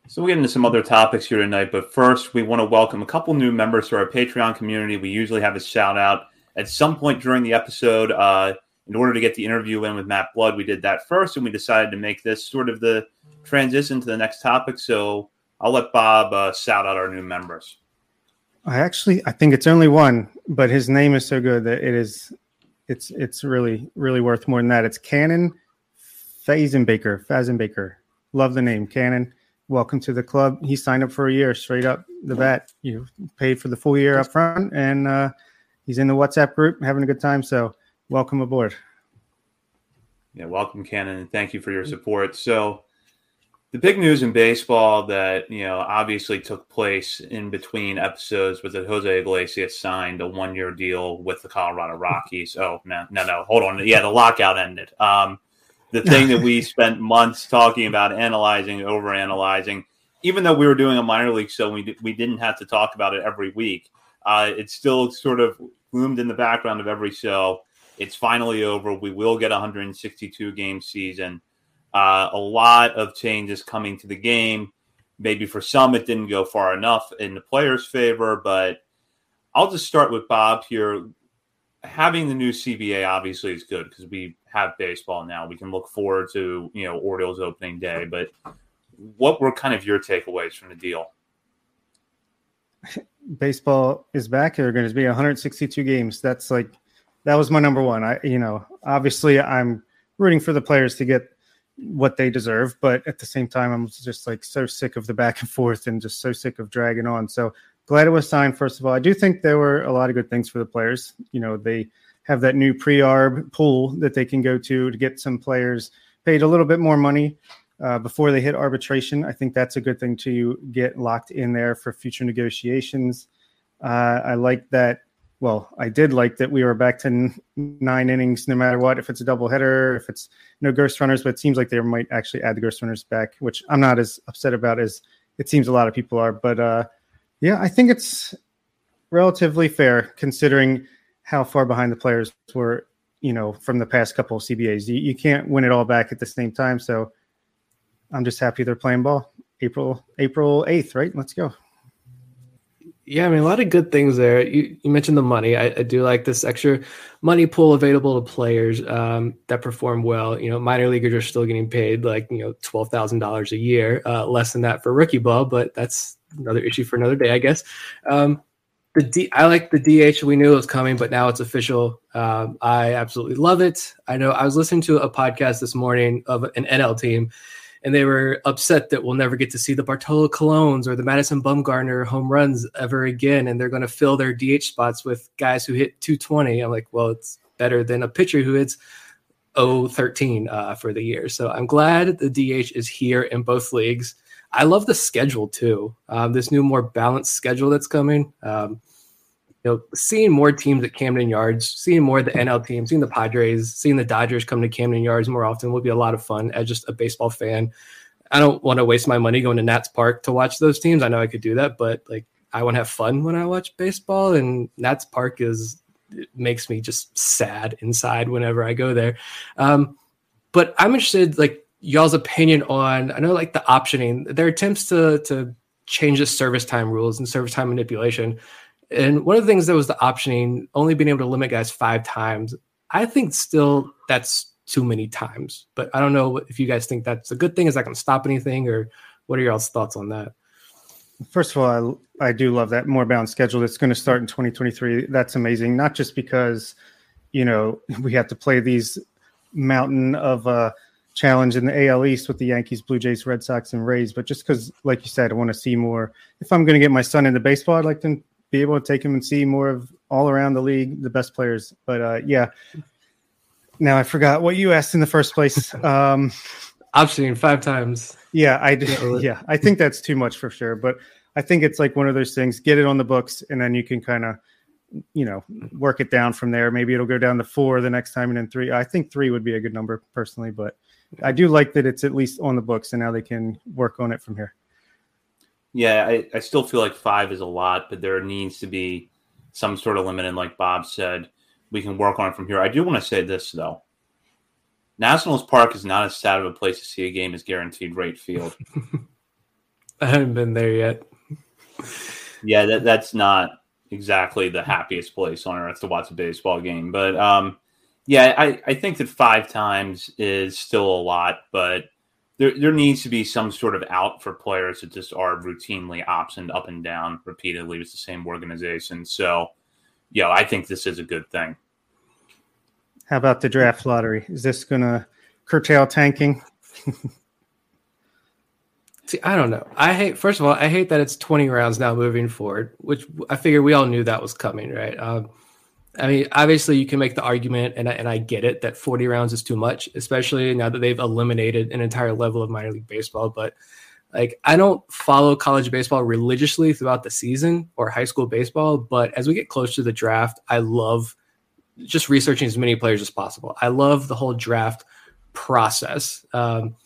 So we'll get into some other topics here tonight, but first we want to welcome a couple new members to our Patreon community. We usually have a shout out at some point during the episode. Uh, in order to get the interview in with Matt Blood, we did that first, and we decided to make this sort of the transition to the next topic. So I'll let Bob uh, shout out our new members. I actually I think it's only one, but his name is so good that it is it's it's really really worth more than that. It's Cannon Fazenbaker. Fazenbaker. Love the name, Cannon welcome to the club. He signed up for a year straight up the bat. You paid for the full year up front, and uh, he's in the WhatsApp group having a good time. So, welcome aboard. Yeah, welcome, Cannon, and thank you for your support. So, the big news in baseball that you know obviously took place in between episodes was that Jose Iglesias signed a one-year deal with the Colorado Rockies. Oh no, no, no, hold on. Yeah, the lockout ended. Um, the thing that we spent months talking about, analyzing, over analyzing. Even though we were doing a minor league show, we we didn't have to talk about it every week. Uh, it still sort of loomed in the background of every show. It's finally over. We will get a 162 game season. Uh, a lot of changes coming to the game. Maybe for some, it didn't go far enough in the players' favor, but I'll just start with Bob here. Having the new CBA obviously is good because we have baseball now. We can look forward to you know Orioles opening day. But what were kind of your takeaways from the deal? Baseball is back. There are going to be 162 games. That's like that was my number one. I you know obviously I'm rooting for the players to get what they deserve, but at the same time I'm just like so sick of the back and forth and just so sick of dragging on. So glad it was signed. First of all, I do think there were a lot of good things for the players. You know they have that new pre-arb pool that they can go to to get some players paid a little bit more money uh, before they hit arbitration. I think that's a good thing to get locked in there for future negotiations. Uh, I like that. Well, I did like that we were back to n- nine innings no matter what. If it's a doubleheader, if it's no ghost runners, but it seems like they might actually add the ghost runners back, which I'm not as upset about as it seems a lot of people are. But uh, yeah, I think it's relatively fair considering how far behind the players were, you know, from the past couple of CBAs. You, you can't win it all back at the same time. So I'm just happy they're playing ball. April April 8th, right? Let's go. Yeah, I mean, a lot of good things there. You, you mentioned the money. I, I, do like this extra money pool available to players um, that perform well. You know, minor leaguers are still getting paid like, you know, $12,000 a year, uh, less than that for rookie ball, but that's another issue for another day, I guess. Um, the D, I like the DH. We knew it was coming, but now it's official. Um, I absolutely love it. I know I was listening to a podcast this morning of an NL team and they were upset that we'll never get to see the Bartolo Colons or the Madison Bumgarner home runs ever again, and they're going to fill their DH spots with guys who hit 220. I'm like, well, it's better than a pitcher who hits 013 uh, for the year. So I'm glad the DH is here in both leagues. I love the schedule too. Um, this new, more balanced schedule that's coming. Um, you know, seeing more teams at Camden Yards, seeing more of the NL teams, seeing the Padres, seeing the Dodgers come to Camden Yards more often will be a lot of fun as just a baseball fan. I don't want to waste my money going to Nats Park to watch those teams. I know I could do that, but like I want to have fun when I watch baseball, and Nats Park is makes me just sad inside whenever I go there. Um, but I'm interested, like y'all's opinion on. I know, like the optioning, their attempts to to change the service time rules and service time manipulation and one of the things that was the optioning, only being able to limit guys five times, I think still that's too many times. But I don't know if you guys think that's a good thing. Is that going to stop anything, or what are y'all's thoughts on that? First of all, I, I do love that more balanced schedule that's going to start in 2023. That's amazing. Not just because, you know, we have to play these mountain of uh, challenge in the AL East with the Yankees, Blue Jays, Red Sox, and Rays, but just because, like you said, I want to see more. If I'm going to get my son into baseball, I'd like to be able to take him and see more of all around the league, the best players. But uh, yeah, now I forgot what you asked in the first place. Um, I've seen five times. Yeah, I do. Yeah, I think that's too much for sure. But I think it's like one of those things. Get it on the books, and then you can kind of, you know, work it down from there. Maybe it'll go down to four the next time, and then three. I think three would be a good number personally, but I do like that it's at least on the books, and now they can work on it from here. Yeah, I, I still feel like five is a lot, but there needs to be some sort of limit. And like Bob said, we can work on it from here. I do want to say this though. Nationals Park is not as sad of a place to see a game as Guaranteed Rate Field. I haven't been there yet. yeah, that, that's not exactly the happiest place on earth to watch a baseball game. But um, yeah, I, I think that five times is still a lot, but there, there needs to be some sort of out for players that just are routinely optioned up and down repeatedly with the same organization. So, yeah, I think this is a good thing. How about the draft lottery? Is this going to curtail tanking? See, I don't know. I hate. First of all, I hate that it's 20 rounds now moving forward, which I figure we all knew that was coming, right? Um, I mean, obviously, you can make the argument, and I, and I get it that 40 rounds is too much, especially now that they've eliminated an entire level of minor league baseball. But like, I don't follow college baseball religiously throughout the season or high school baseball. But as we get close to the draft, I love just researching as many players as possible. I love the whole draft process. Um,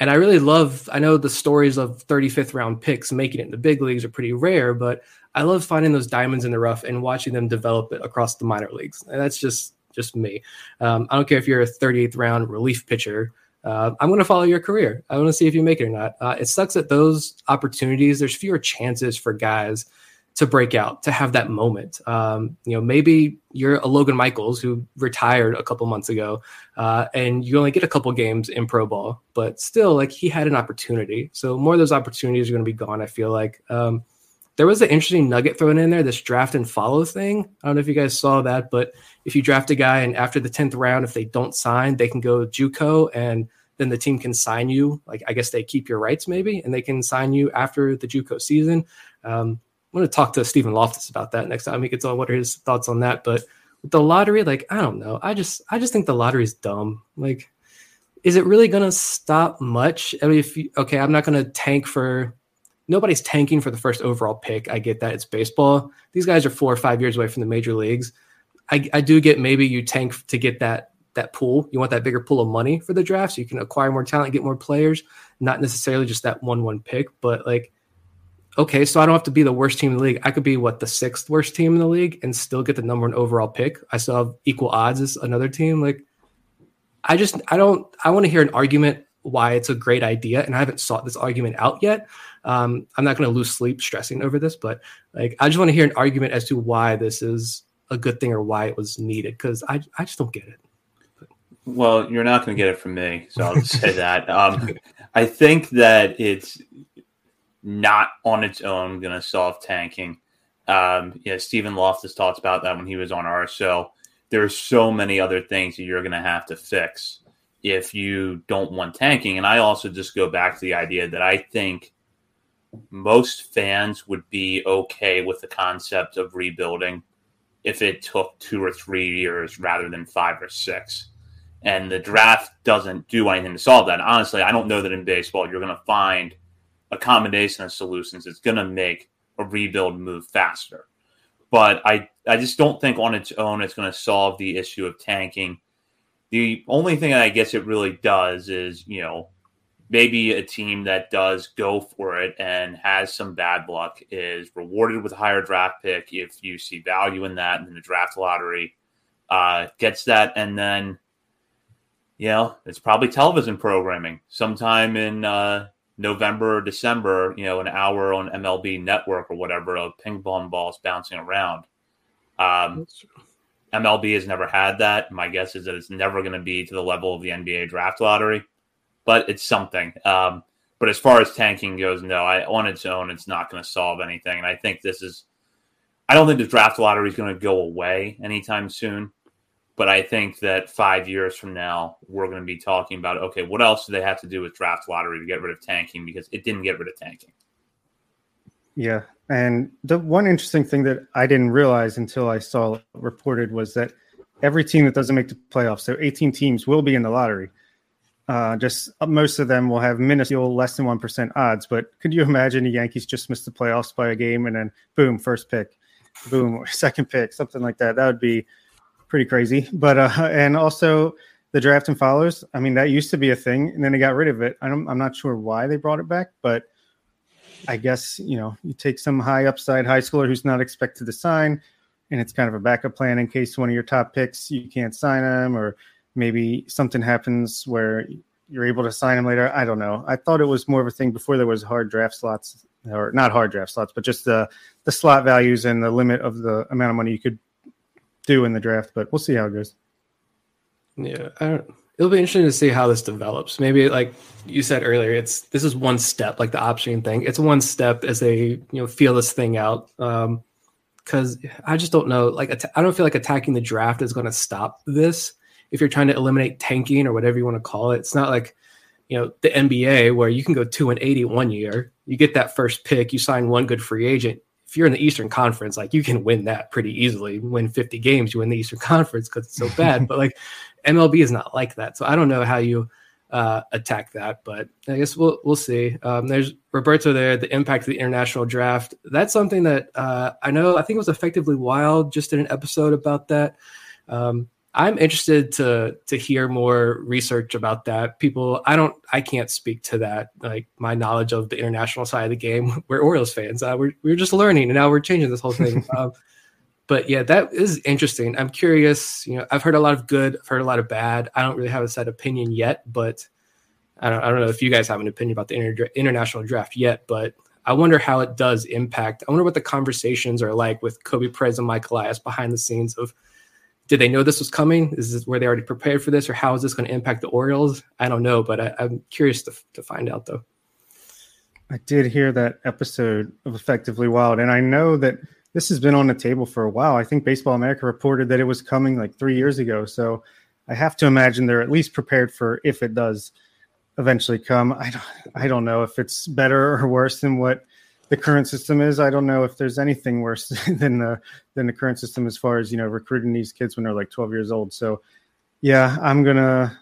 and I really love, I know the stories of 35th round picks making it in the big leagues are pretty rare, but I love finding those diamonds in the rough and watching them develop it across the minor leagues. And that's just just me. Um, I don't care if you're a 38th round relief pitcher. Uh, I'm going to follow your career. I want to see if you make it or not. Uh, it sucks that those opportunities. There's fewer chances for guys to break out, to have that moment. Um, you know, maybe you're a Logan Michaels who retired a couple months ago, uh, and you only get a couple games in pro ball, but still, like he had an opportunity. So more of those opportunities are going to be gone. I feel like. Um, there was an interesting nugget thrown in there, this draft and follow thing. I don't know if you guys saw that, but if you draft a guy and after the 10th round, if they don't sign, they can go JUCO and then the team can sign you. Like, I guess they keep your rights maybe, and they can sign you after the JUCO season. Um, I'm going to talk to Stephen Loftus about that next time he gets on what are his thoughts on that. But with the lottery, like, I don't know. I just, I just think the lottery is dumb. Like, is it really going to stop much? I mean, if you, okay, I'm not going to tank for nobody's tanking for the first overall pick. I get that it's baseball. These guys are four or five years away from the major leagues. I, I do get maybe you tank to get that that pool. You want that bigger pool of money for the draft so you can acquire more talent, get more players, not necessarily just that one one pick. But like, okay, so I don't have to be the worst team in the league. I could be what the sixth worst team in the league and still get the number one overall pick. I still have equal odds as another team. Like, I just I don't I want to hear an argument why it's a great idea, and I haven't sought this argument out yet. Um, I'm not going to lose sleep stressing over this, but like I just want to hear an argument as to why this is a good thing or why it was needed because I I just don't get it. Well, you're not going to get it from me, so I'll just say that. Um, I think that it's not on its own going to solve tanking. Um, yeah, Stephen Loftus talked about that when he was on our show. are so many other things that you're going to have to fix if you don't want tanking. And I also just go back to the idea that I think most fans would be okay with the concept of rebuilding if it took two or three years rather than five or six. And the draft doesn't do anything to solve that. Honestly, I don't know that in baseball you're going to find a combination of solutions that's going to make a rebuild move faster. But I, I just don't think on its own it's going to solve the issue of tanking. The only thing I guess it really does is, you know, maybe a team that does go for it and has some bad luck is rewarded with a higher draft pick if you see value in that in the draft lottery uh, gets that. And then you know it's probably television programming. Sometime in uh, november or december you know an hour on mlb network or whatever of ping pong balls bouncing around. Um, mlb has never had that. My guess is that it's never going to be to the level of the nba draft lottery but it's something. Um, but as far as tanking goes, no, I, on its own, it's not going to solve anything. And I think this is, I don't think the draft lottery is going to go away anytime soon. But I think that five years from now, we're going to be talking about okay, what else do they have to do with draft lottery to get rid of tanking because it didn't get rid of tanking. Yeah, and the one interesting thing that I didn't realize until I saw reported was that every team that doesn't make the playoffs, so 18 teams, will be in the lottery. Uh, just uh, most of them will have minuscule, less than one percent odds. But could you imagine the Yankees just missed the playoffs by a game and then boom, first pick, boom, second pick, something like that? That would be pretty crazy. But uh, and also the draft and follows. I mean, that used to be a thing, and then they got rid of it. I'm I'm not sure why they brought it back, but I guess you know you take some high upside high schooler who's not expected to sign, and it's kind of a backup plan in case one of your top picks you can't sign them or maybe something happens where you're able to sign him later. I don't know. I thought it was more of a thing before there was hard draft slots or not hard draft slots, but just the the slot values and the limit of the amount of money you could do in the draft. But we'll see how it goes. Yeah, it'll be interesting to see how this develops. Maybe like you said earlier, it's this is one step, like the option thing. It's one step as they you know feel this thing out. Um, because I just don't know. Like I don't feel like attacking the draft is going to stop this if you're trying to eliminate tanking or whatever you want to call it. It's not like you know the NBA where you can go two and eighty one year, you get that first pick, you sign one good free agent. If you're in the Eastern Conference, like you can win that pretty easily. Win 50 games, you win the Eastern Conference because it's so bad. but like MLB is not like that, so I don't know how you uh, attack that. But I guess we'll we'll see. Um, there's Roberto there. The impact of the international draft. That's something that uh, I know. I think it was effectively wild. Just did an episode about that. Um, I'm interested to to hear more research about that. People, I don't, I can't speak to that. Like my knowledge of the international side of the game. We're Orioles fans. Uh, we're we're just learning, and now we're changing this whole thing. um, but yeah, that is interesting. I'm curious. You know, I've heard a lot of good. I've heard a lot of bad. I don't really have a set opinion yet, but I don't. I don't know if you guys have an opinion about the inter- international draft yet, but. I wonder how it does impact. I wonder what the conversations are like with Koby Perez and Mike Elias behind the scenes of did they know this was coming? Is this where they already prepared for this, or how is this going to impact the Orioles? I don't know, but I, am curious to, to find out though. I did hear that episode of Effectively Wild, and I know that this has been on the table for a while. I think Baseball America reported that it was coming like three years ago, so I have to imagine they're at least prepared for if it does eventually come. I don't, I don't know if it's better or worse than what the current system is. I don't know if there's anything worse than the than the current system as far as you know recruiting these kids when they're like 12 years old. So, yeah, I'm gonna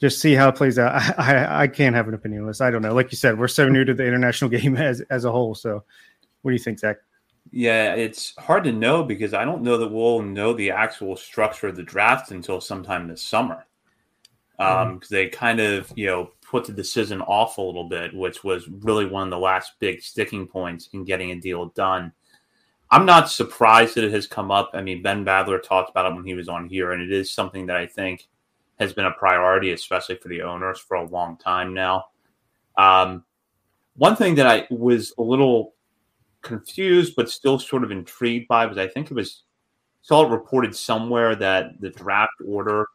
just see how it plays out. I, I, I can't have an opinion on this. I don't know. Like you said, we're so new to the international game as as a whole. So, what do you think, Zach? Yeah, it's hard to know because I don't know that we'll know the actual structure of the draft until sometime this summer. Um, because they kind of you know put the decision off a little bit, which was really one of the last big sticking points in getting a deal done. I'm not surprised that it has come up. I mean, Ben Badler talked about it when he was on here, and it is something that I think has been a priority, especially for the owners, for a long time now. Um, one thing that I was a little confused, but still sort of intrigued by was I think it was saw it reported somewhere that the draft order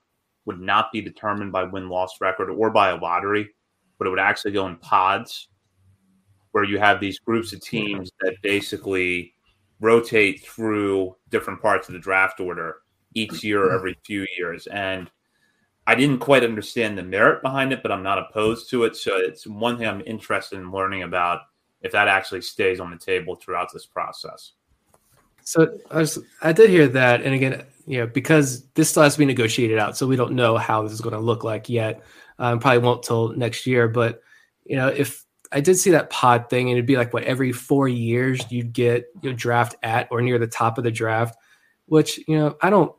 would not be determined by win loss record or by a lottery, but it would actually go in pods where you have these groups of teams that basically rotate through different parts of the draft order each year or every few years. And I didn't quite understand the merit behind it, but I'm not opposed to it. So it's one thing I'm interested in learning about if that actually stays on the table throughout this process. So I, was, I did hear that, and again, you know, because this still has to be negotiated out, so we don't know how this is going to look like yet. Um, probably won't till next year, but you know, if I did see that pod thing, and it'd be like what every four years you'd get your draft at or near the top of the draft, which you know I don't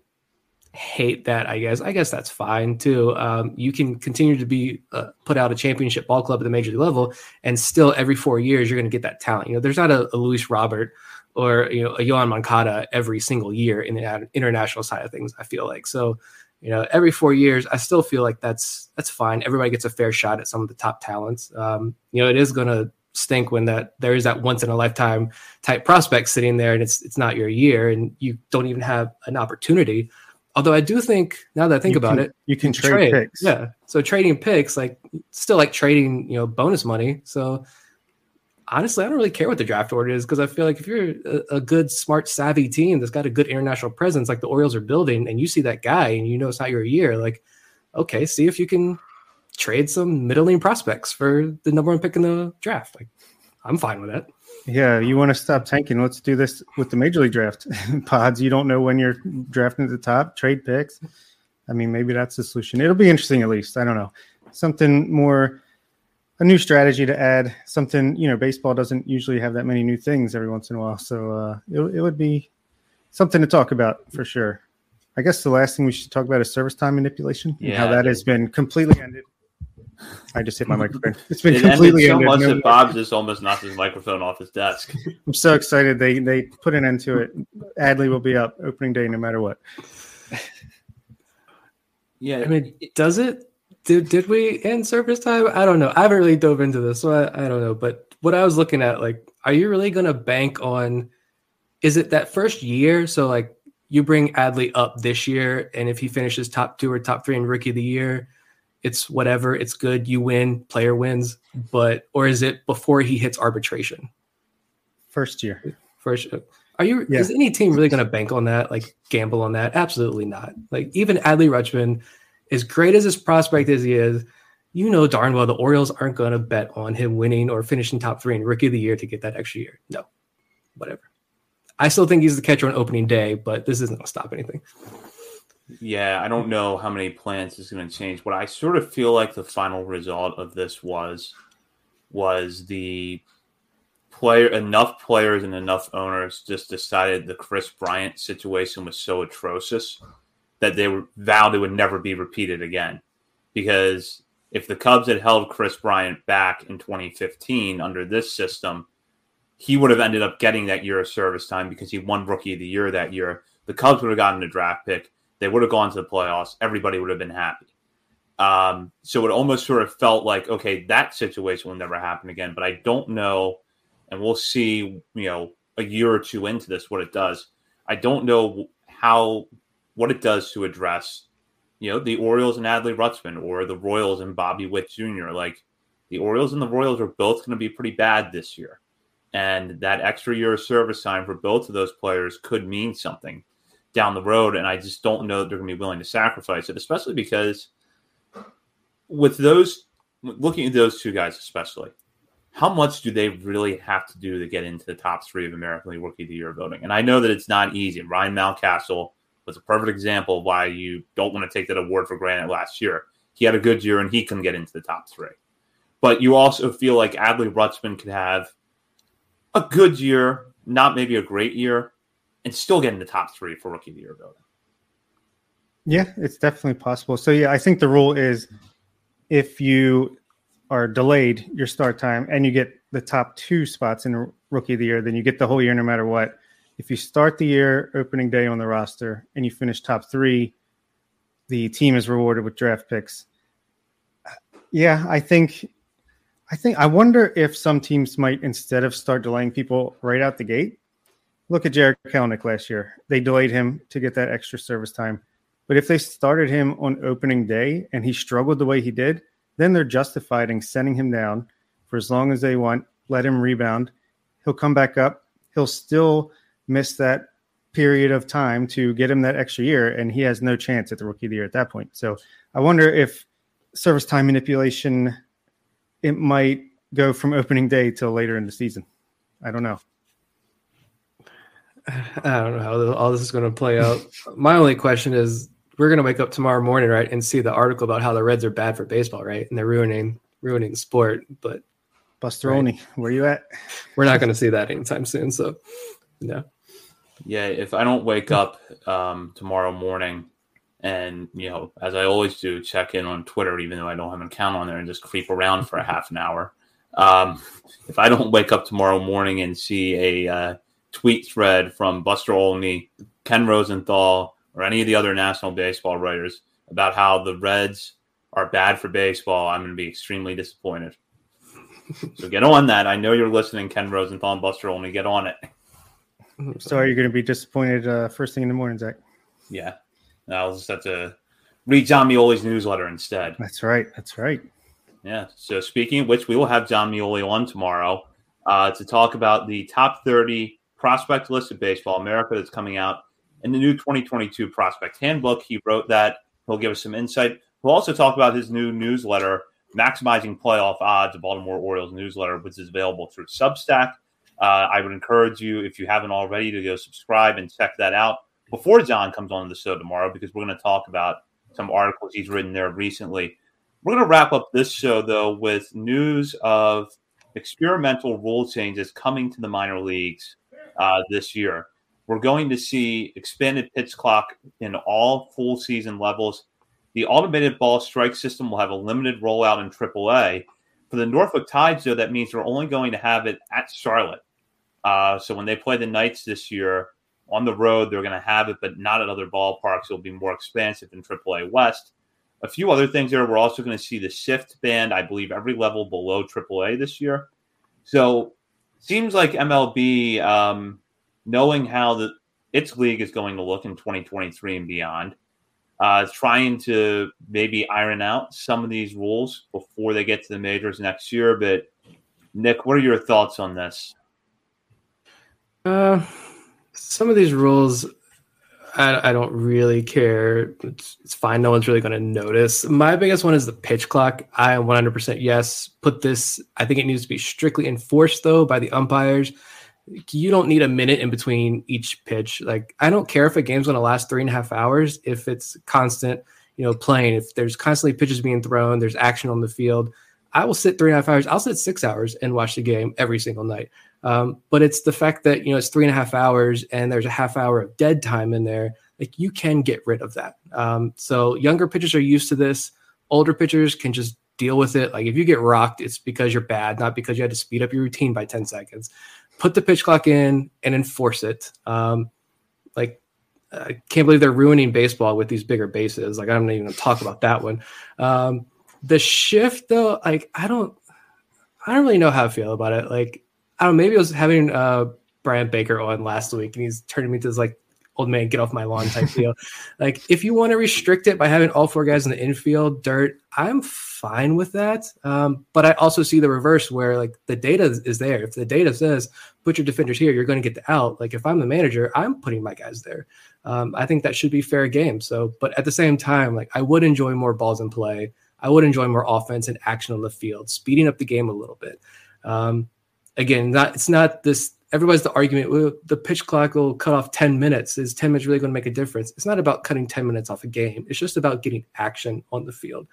hate that. I guess I guess that's fine too. Um, you can continue to be uh, put out a championship ball club at the major league level, and still every four years you're going to get that talent. You know, there's not a, a Luis Robert or you know a Yoan Moncada every single year in the international side of things. I feel like. So you know every four years i still feel like that's that's fine. Everybody gets a fair shot at some of the top talents. Um, you know it is going to stink when that there is that once in a lifetime type prospect sitting there and it's it's not your year and you don't even have an opportunity. Although i do think now that i think you about can, it you can trade, trade picks. Yeah. So trading picks like still like trading you know bonus money. So honestly, I don't really care what the draft order is because I feel like if you're a, a, good, smart, savvy team that's got a good international presence, like the Orioles are building, and you see that guy and you know it's not your year, like, okay, see if you can trade some middling prospects for the number one pick in the draft. Like, I'm fine with that. Yeah, you want to stop tanking? Let's do this with the major league draft pods. You don't know when you're drafting at the top. Trade picks. I mean, maybe that's the solution. It'll be interesting, at least. I don't know. Something more a new strategy to add something you know baseball doesn't usually have that many new things every once in a while. So uh, it, it would be something to talk about for sure. I guess the last thing we should talk about is service time manipulation yeah, and how that has been completely ended. I just hit my microphone. It's been it completely ended so ended. much no that bob just almost knocked his microphone off his desk. I'm so excited they they put an end to it. Adley will be up opening day no matter what. Yeah i mean does it did did we end service time? I don't know. I haven't really dove into this, so I, I don't know. But what I was looking at, like, are you really going to bank on? Is it that first year? So like, you bring Adley up this year, and if he finishes top two or top three in rookie of the year, it's whatever. It's good. You win. Player wins. But or is it before he hits arbitration? First year. First. Are you? Yeah. Is any team really going to bank on that? Like gamble on that? Absolutely not. Like even Adley Rutschman as great as his prospect as he is, you know darn well the Orioles aren't going to bet on him winning or finishing top three in rookie of the year to get that extra year. No, whatever. I still think he's the catcher on opening day, but this isn't going to stop anything. Yeah, I don't know how many plans is going to change. What I sort of feel like the final result of this was was the player enough players and enough owners just decided the Kris Bryant situation was so atrocious that they vowed it would never be repeated again. Because if the Cubs had held Kris Bryant back in 2015 under this system, he would have ended up getting that year of service time because he won Rookie of the Year that year. The Cubs would have gotten a draft pick. They would have gone to the playoffs. Everybody would have been happy. Um, so it almost sort of felt like, okay, that situation will never happen again. But I don't know, and we'll see, you know, a year or two into this what it does. I don't know how what it does to address, you know, the Orioles and Adley Rutschman or the Royals and Bobby Witt Jr. Like the Orioles and the Royals are both going to be pretty bad this year. And that extra year of service time for both of those players could mean something down the road. And I just don't know that they're going to be willing to sacrifice it, especially because with those, looking at those two guys, especially, how much do they really have to do to get into the top three of American League Rookie of the Year voting? And I know that it's not easy. Ryan Mountcastle was a perfect example of why you don't want to take that award for granted last year. he had a good year and he can get into the top three. But you also feel like Adley Rutschman could have a good year, not maybe a great year, and still get in the top three for rookie of the year voting. Yeah, it's definitely possible. So yeah, I think the rule is if you are delayed your start time and you get the top two spots in rookie of the year, then you get the whole year no matter what. If you start the year opening day on the roster and you finish top three, the team is rewarded with draft picks. Yeah, I think I think I wonder if some teams might instead of start delaying people right out the gate. Look at Jarred Kelenic last year. They delayed him to get that extra service time. But if they started him on opening day and he struggled the way he did, then they're justified in sending him down for as long as they want, let him rebound. He'll come back up. He'll still miss that period of time to get him that extra year, and he has no chance at the rookie of the year at that point. So I wonder if service time manipulation it might go from opening day till later in the season. I don't know. I don't know how all this is going to play out. My only question is we're going to wake up tomorrow morning, right, and see the article about how the Reds are bad for baseball, right? And they're ruining ruining sport. But Buster right? where you at? We're not going to see that anytime soon. So, no. Yeah, if I don't wake up um, tomorrow morning and, you know, as I always do, check in on Twitter, even though I don't have an account on there and just creep around for a half an hour. Um, if I don't wake up tomorrow morning and see a uh, tweet thread from Buster Olney, Ken Rosenthal, or any of the other national baseball writers about how the Reds are bad for baseball, I'm going to be extremely disappointed. so get on that. I know you're listening, Ken Rosenthal and Buster Olney. Get on it. Sorry, you're going to be disappointed uh, first thing in the morning, Zach. Yeah. I'll just have to read Jon Meoli's newsletter instead. That's right. That's right. Yeah. So speaking of which, we will have Jon Meoli on tomorrow uh, to talk about the top 30 prospect list of Baseball America that's coming out in the new 2022 prospect handbook. He wrote that. He'll give us some insight. We'll also talk about his new newsletter, Maximizing Playoff Odds, a Baltimore Orioles newsletter, which is available through Substack. Uh, I would encourage you, if you haven't already, to go subscribe and check that out before Jon comes on the show tomorrow, because we're going to talk about some articles he's written there recently. We're going to wrap up this show, though, with news of experimental rule changes coming to the minor leagues uh, this year. We're going to see expanded pitch clock in all full season levels. The automated ball strike system will have a limited rollout in AAA. For the Norfolk Tides, though, that means they're only going to have it at Charlotte. Uh, so when they play the Knights this year on the road, they're going to have it, but not at other ballparks. It'll be more expansive in AAA West. A few other things there. We're also going to see the shift band, I believe, every level below AAA this year. So seems like MLB um, knowing how the its league is going to look in 2023 and beyond. Uh, trying to maybe iron out some of these rules before they get to the majors next year. But Nick, what are your thoughts on this? Uh, some of these rules, I, I don't really care. It's, it's fine. No one's really going to notice. My biggest one is the pitch clock. I am 100% yes. Put this. I think it needs to be strictly enforced though by the umpires you don't need a minute in between each pitch. Like I don't care if a game's going to last three and a half hours if it's constant, you know, playing. If there's constantly pitches being thrown, there's action on the field. I will sit three and a half hours. I'll sit six hours and watch the game every single night. Um, but it's the fact that you know it's three and a half hours and there's a half hour of dead time in there. Like you can get rid of that. Um, so younger pitchers are used to this. Older pitchers can just deal with it. Like if you get rocked, it's because you're bad, not because you had to speed up your routine by 10 seconds put the pitch clock in and enforce it. Um, like I can't believe they're ruining baseball with these bigger bases. Like I'm not even gonna talk about that one. Um, the shift though, like I don't, I don't really know how I feel about it. Like I don't. Know, maybe I was having uh, Brian Baker on last week, and he's turning me to this like old man get off my lawn type deal. Like if you want to restrict it by having all four guys in the infield dirt, I'm fine with that. Um, but I also see the reverse where like the data is there. If the data says put your defenders here, you're going to get the out. Like if I'm the manager, I'm putting my guys there. Um, I think that should be fair game. So, but at the same time, like I would enjoy more balls in play. I would enjoy more offense and action on the field, speeding up the game a little bit. Um, again, not it's not this everybody's the argument well, the pitch clock will cut off 10 minutes. Is 10 minutes really going to make a difference? It's not about cutting 10 minutes off a game. It's just about getting action on the field.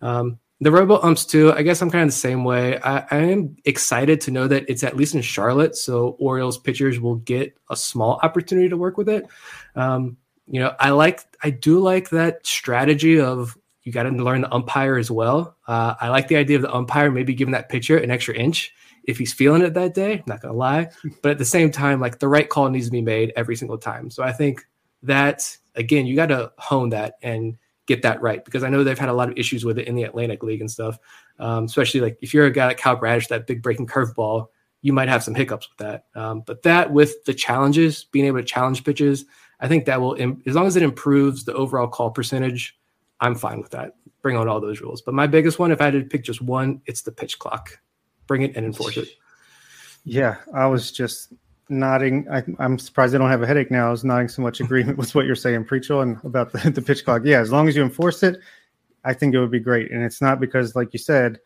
Um, the robo umps too i guess i'm kind of the same way. I, I, am excited to know that it's at least in charlotte so orioles pitchers will get a small opportunity to work with it. Um, you know i like i do like that strategy of you got to learn the umpire as well. Uh, i like the idea of the umpire maybe giving that pitcher an extra inch if he's feeling it that day not gonna lie but at the same time like the right call needs to be made every single time so i think that again you got to hone that and get that right because I know they've had a lot of issues with it in the Atlantic League and stuff. Um, especially like if you're a guy like Kyle Bradish, that big breaking curveball, you might have some hiccups with that. Um, but that with the challenges, being able to challenge pitches, I think that will, as long as it improves the overall call percentage, I'm fine with that. Bring on all those rules. But my biggest one, if I had to pick just one, it's the pitch clock. Bring it and enforce it. Yeah, I was just nodding. I, am surprised I don't have a headache now. I was nodding so much agreement with what you're saying, Preachel, and about the, the pitch clock. Yeah, as long as you enforce it, I think it would be great. And it's not because, like you said,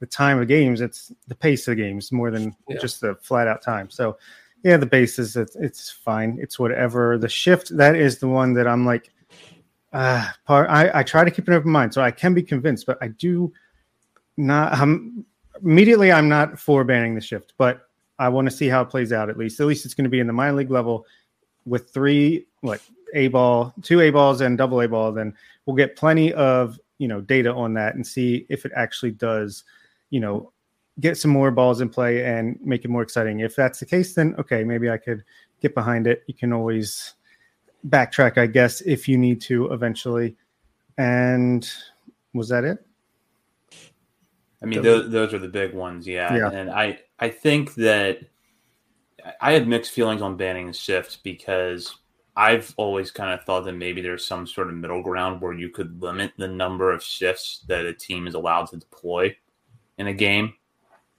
the time of games, it's the pace of the games more than yeah. just the flat out time. So, yeah, the bases, it's, it's fine. It's whatever. The shift, that is the one that I'm like, uh, part, I, I try to keep an open mind. So I can be convinced, but I do not, I'm immediately, I'm not for banning the shift, but I want to see how it plays out. At least, at least it's going to be in the minor league level with three like a ball, two a balls, and double a ball. Then we'll get plenty of you know data on that and see if it actually does, you know, get some more balls in play and make it more exciting. If that's the case, then okay, maybe I could get behind it. You can always backtrack, I guess, if you need to eventually. And was that it? I mean, those, those are the big ones, yeah. yeah. And I, I think that I have mixed feelings on banning the shift because I've always kind of thought that maybe there's some sort of middle ground where you could limit the number of shifts that a team is allowed to deploy in a game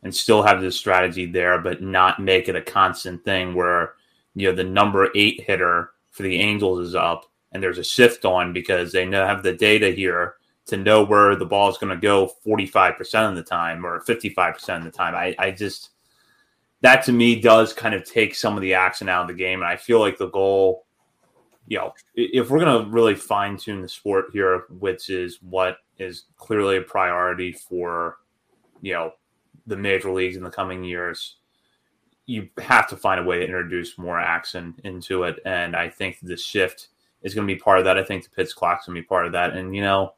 and still have the strategy there, but not make it a constant thing where, you know, the number eight hitter for the Angels is up and there's a shift on because they know have the data here to know where the ball is going to go 45% of the time or 55% of the time. I, I just, that to me does kind of take some of the action out of the game. And I feel like the goal, you know, if we're going to really fine tune the sport here, which is what is clearly a priority for, you know, the major leagues in the coming years, you have to find a way to introduce more action into it. And I think the shift is going to be part of that. I think the pitch clock's going to be part of that. And, you know,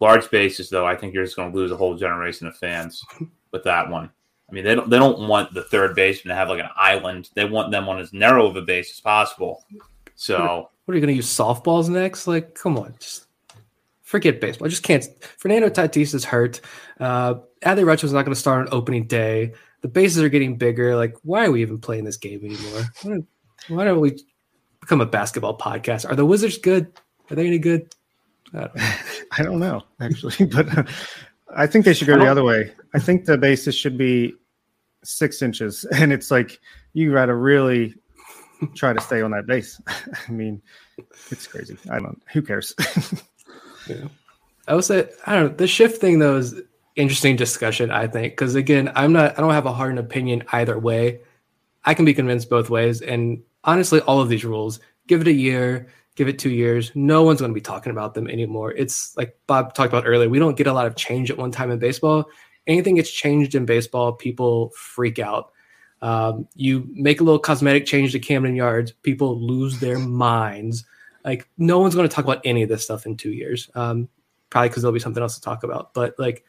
large bases, though, I think you're just going to lose a whole generation of fans with that one. I mean, they don't they don't want the third baseman to have like an island. They want them on as narrow of a base as possible. So, what are you going to use softballs next? Like, come on, just forget baseball. I just can't. Fernando Tatis is hurt. Uh, Adley Rutschman's not going to start on opening day. The bases are getting bigger. Like, why are we even playing this game anymore? Why don't, why don't we become a basketball podcast? Are the Wizards good? Are they any good? I don't, I don't know actually, but I think they should go the other way. I think the basis should be six inches, and it's like you got to really try to stay on that base. I mean, it's crazy. I don't. Who cares? yeah. I would say I don't know. The shift thing though is interesting discussion. I think because again, I'm not. I don't have a hard opinion either way. I can be convinced both ways, and honestly, all of these rules. Give it a year give it two years, no one's going to be talking about them anymore. It's like Bob talked about earlier. We don't get a lot of change at one time in baseball. Anything gets changed in baseball, people freak out. Um, you make a little cosmetic change to Camden Yards, people lose their minds. Like no one's going to talk about any of this stuff in two years. Um, probably because there'll be something else to talk about. But like,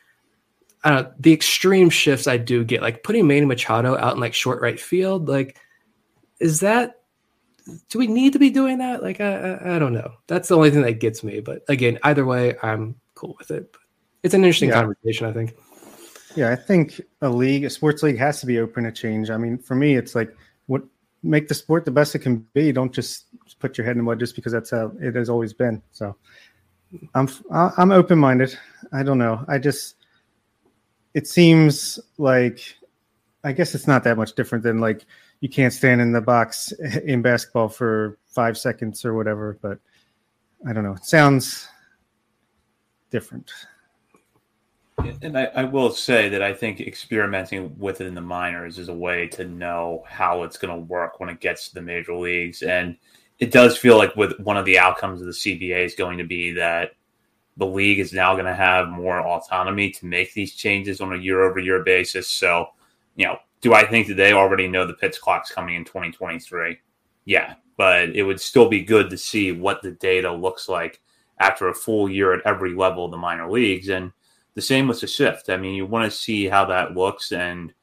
I don't know, the extreme shifts I do get, like putting Manny Machado out in like short right field, like, is that do we need to be doing that? Like, I, I, I, don't know. That's the only thing that gets me. But again, either way, I'm cool with it. But it's an interesting yeah. conversation, I think. Yeah, I think a league, a sports league, has to be open to change. I mean, for me, it's like what make the sport the best it can be. Don't just put your head in the mud just because that's how it has always been. So, I'm I'm open minded. I don't know. I just it seems like I guess it's not that much different than like you can't stand in the box in basketball for five seconds or whatever. But I don't know. It sounds different. And I, I, will say that I think experimenting with it in the minors is a way to know how it's going to work when it gets to the major leagues. And it does feel like with one of the outcomes of the CBA is going to be that the league is now going to have more autonomy to make these changes on a year over year basis. So, you know, do I think that they already know the pitch clock's coming in 2023? Yeah, but it would still be good to see what the data looks like after a full year at every level of the minor leagues. And the same with the shift. I mean, you want to see how that looks and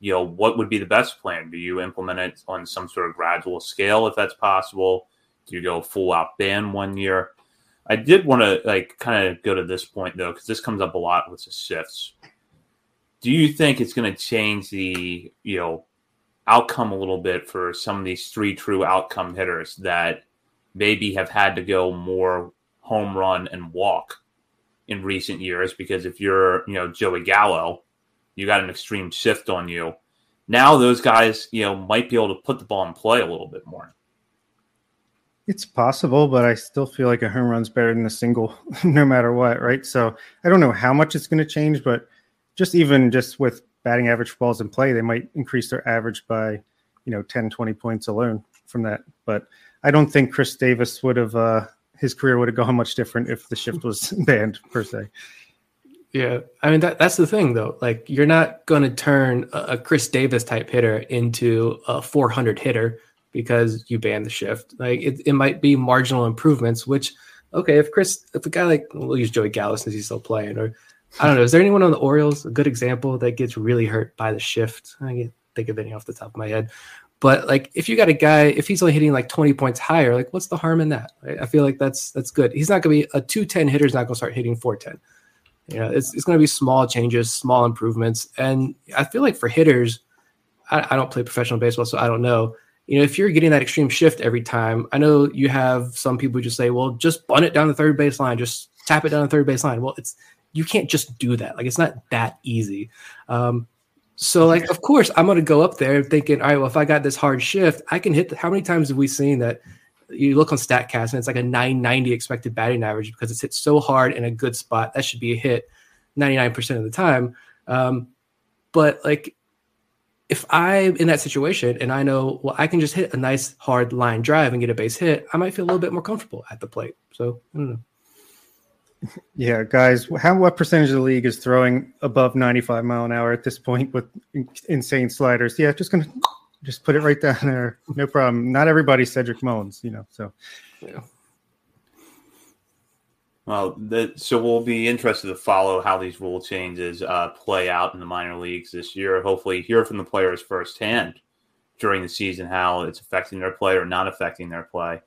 you know what would be the best plan. Do you implement it on some sort of gradual scale if that's possible? Do you go full out ban one year? I did want to like kind of go to this point though because this comes up a lot with the shifts. Do you think it's going to change the you know outcome a little bit for some of these three true outcome hitters that maybe have had to go more home run and walk in recent years because if you're, you know, Joey Gallo, you got an extreme shift on you. Now those guys, you know, might be able to put the ball in play a little bit more. It's possible, but I still feel like a home run's better than a single, no matter what, right? So I don't know how much it's going to change, but just even just with batting average balls in play, they might increase their average by, you know, 10, 20 points alone from that. But I don't think Chris Davis would have uh, his career would have gone much different if the shift was banned per se. Yeah, I mean that that's the thing though. Like you're not going to turn a, a, Chris Davis type hitter into a 400 hitter because you ban the shift. Like it, it might be marginal improvements. Which okay, if Chris, if a guy like we'll use Joey Gallo since he's still playing, or I don't know, is there anyone on the Orioles a good example that gets really hurt by the shift? I can't think of any off the top of my head. But like, if you got a guy, if he's only hitting like 20 points higher, like, what's the harm in that? I feel like that's that's good. He's not going to be a 210 hitter. Is not going to start hitting 410. You know, it's it's going to be small changes, small improvements, and I feel like for hitters, I, I don't play professional baseball, so I don't know. You know, if you're getting that extreme shift every time, I know you have some people who just say, "Well, just bunt it down the third baseline, just tap it down the third baseline. Well, it's you can't just do that. Like it's not that easy. Um, so like, of course, I'm to go up there thinking, all right, well, if I got this hard shift, I can hit. The, how many times have we seen that? You look on Statcast and it's like a 990 expected batting average because it's hit so hard in a good spot. That should be a hit 99% of the time. Um, but like, if I'm in that situation and I know, well, I can just hit a nice hard line drive and get a base hit, I might feel a little bit more comfortable at the plate. So I don't know. Yeah, guys, how what percentage of the league is throwing above 95 mile an hour at this point with insane sliders? Yeah, just gonna just put it right down there. No problem. Not everybody's Cedric Mullins, you know. So, yeah. Well, the, so we'll be interested to follow how these rule changes uh, play out in the minor leagues this year. Hopefully, hear from the players firsthand during the season how it's affecting their play or not affecting their play.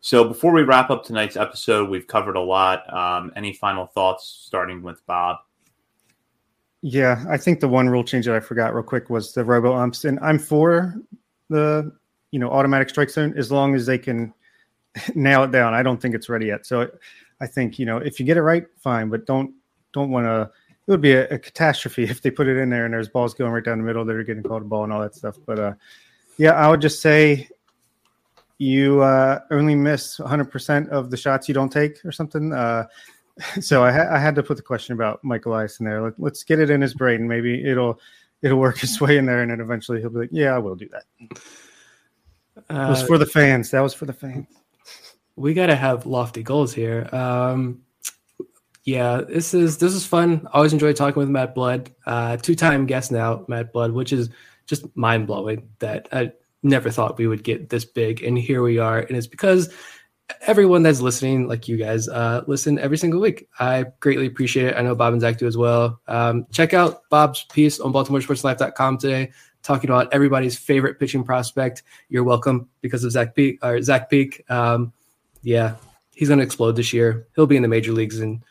So before we wrap up tonight's episode, we've covered a lot. Um, any final thoughts, starting with Bob? Yeah, I think the one rule change that I forgot real quick was the robo umps, and I'm for the you know automatic strike zone as long as they can nail it down. I don't think it's ready yet, so I think you know if you get it right, fine, but don't don't want to. It would be a, a, catastrophe if they put it in there and there's balls going right down the middle that are getting called a ball and all that stuff. But uh, yeah, I would just say you uh, only miss 100% of the shots you don't take or something. Uh, so I, ha- I, had to put the question about Michael Elias in there. Let, us get it in his brain. Maybe it'll it'll work its way in there, and then eventually he'll be like, "Yeah, I will do that." Uh, it was for the fans. That was for the fans. We got to have lofty goals here. Um, yeah, this is this is fun. Always enjoy talking with Matt Blood, uh, two time guest now, Matt Blood, which is just mind blowing that I, never thought we would get this big, and here we are. And it's because everyone that's listening, like you guys, uh, listen every single week. I greatly appreciate it. I know Bob and Zach do as well. Um, check out Bob's piece on BaltimoreSportsLife.com today, talking about everybody's favorite pitching prospect. You're welcome because of Zach Peek or Zach Peek. Um, yeah, he's going to explode this year. He'll be in the major leagues in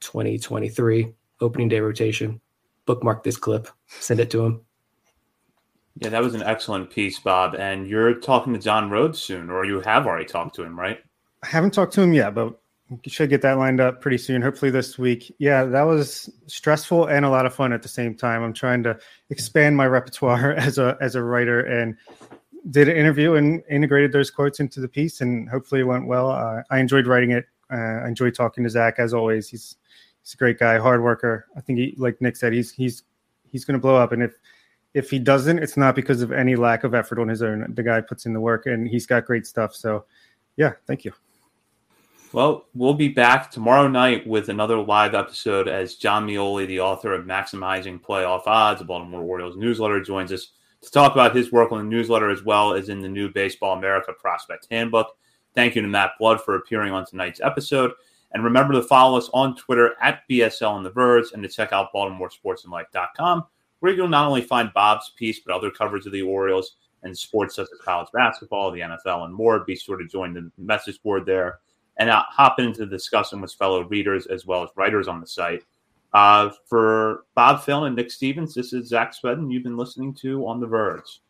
2023 opening day rotation. Bookmark this clip, send it to him. Yeah, that was an excellent piece, Bob. And you're talking to John Rhodes soon, or you have already talked to him, right? I haven't talked to him yet, but should get that lined up pretty soon, hopefully this week. Yeah, that was stressful and a lot of fun at the same time. I'm trying to expand my repertoire as a as a writer and did an interview and integrated those quotes into the piece, and hopefully it went well. Uh, I enjoyed writing it. Uh, I enjoyed talking to Zach as always. He's He's a great guy, hard worker. I think he, like Nick said, he's he's he's going to blow up. And if if he doesn't, it's not because of any lack of effort on his own. The guy puts in the work, and he's got great stuff. So, yeah, thank you. Well, we'll be back tomorrow night with another live episode as Jon Meoli, the author of Maximizing Playoff Odds, the Baltimore Orioles newsletter, joins us to talk about his work on the newsletter as well as in the new Baseball America Prospect Handbook. Thank you to Matt Blood for appearing on tonight's episode. And remember to follow us on Twitter at BSL on the Birds and to check out BaltimoreSportsandLife.com, where you'll not only find Bob's piece, but other coverage of the Orioles and sports such as college basketball, the NFL, and more. Be sure to join the message board there and uh, hop into the discussion with fellow readers as well as writers on the site. Uh, for Bob Phil and Nick Stevens, this is Zach Spedden. You've been listening to On the Verge.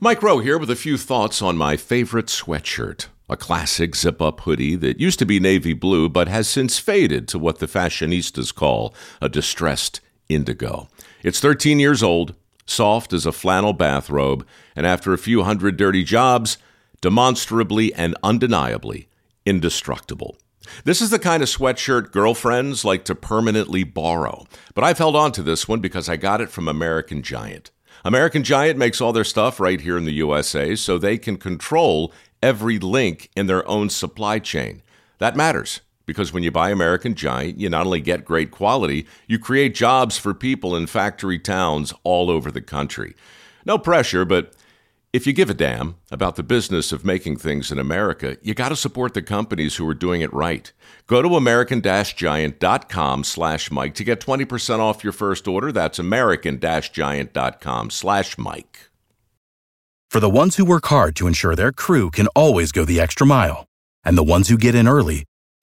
Mike Rowe here with a few thoughts on my favorite sweatshirt. A classic zip up hoodie that used to be navy blue but has since faded to what the fashionistas call a distressed indigo. It's 13 years old, soft as a flannel bathrobe, and after a few hundred dirty jobs, demonstrably and undeniably indestructible. This is the kind of sweatshirt girlfriends like to permanently borrow. But I've held on to this one because I got it from American Giant. American Giant makes all their stuff right here in the USA so they can control every link in their own supply chain. That matters because when you buy American Giant, you not only get great quality, you create jobs for people in factory towns all over the country. No pressure, but if you give a damn about the business of making things in America, you got to support the companies who are doing it right. Go to american-giant.com slash Mike to get 20% off your first order. That's american-giant.com slash Mike. For the ones who work hard to ensure their crew can always go the extra mile, and the ones who get in early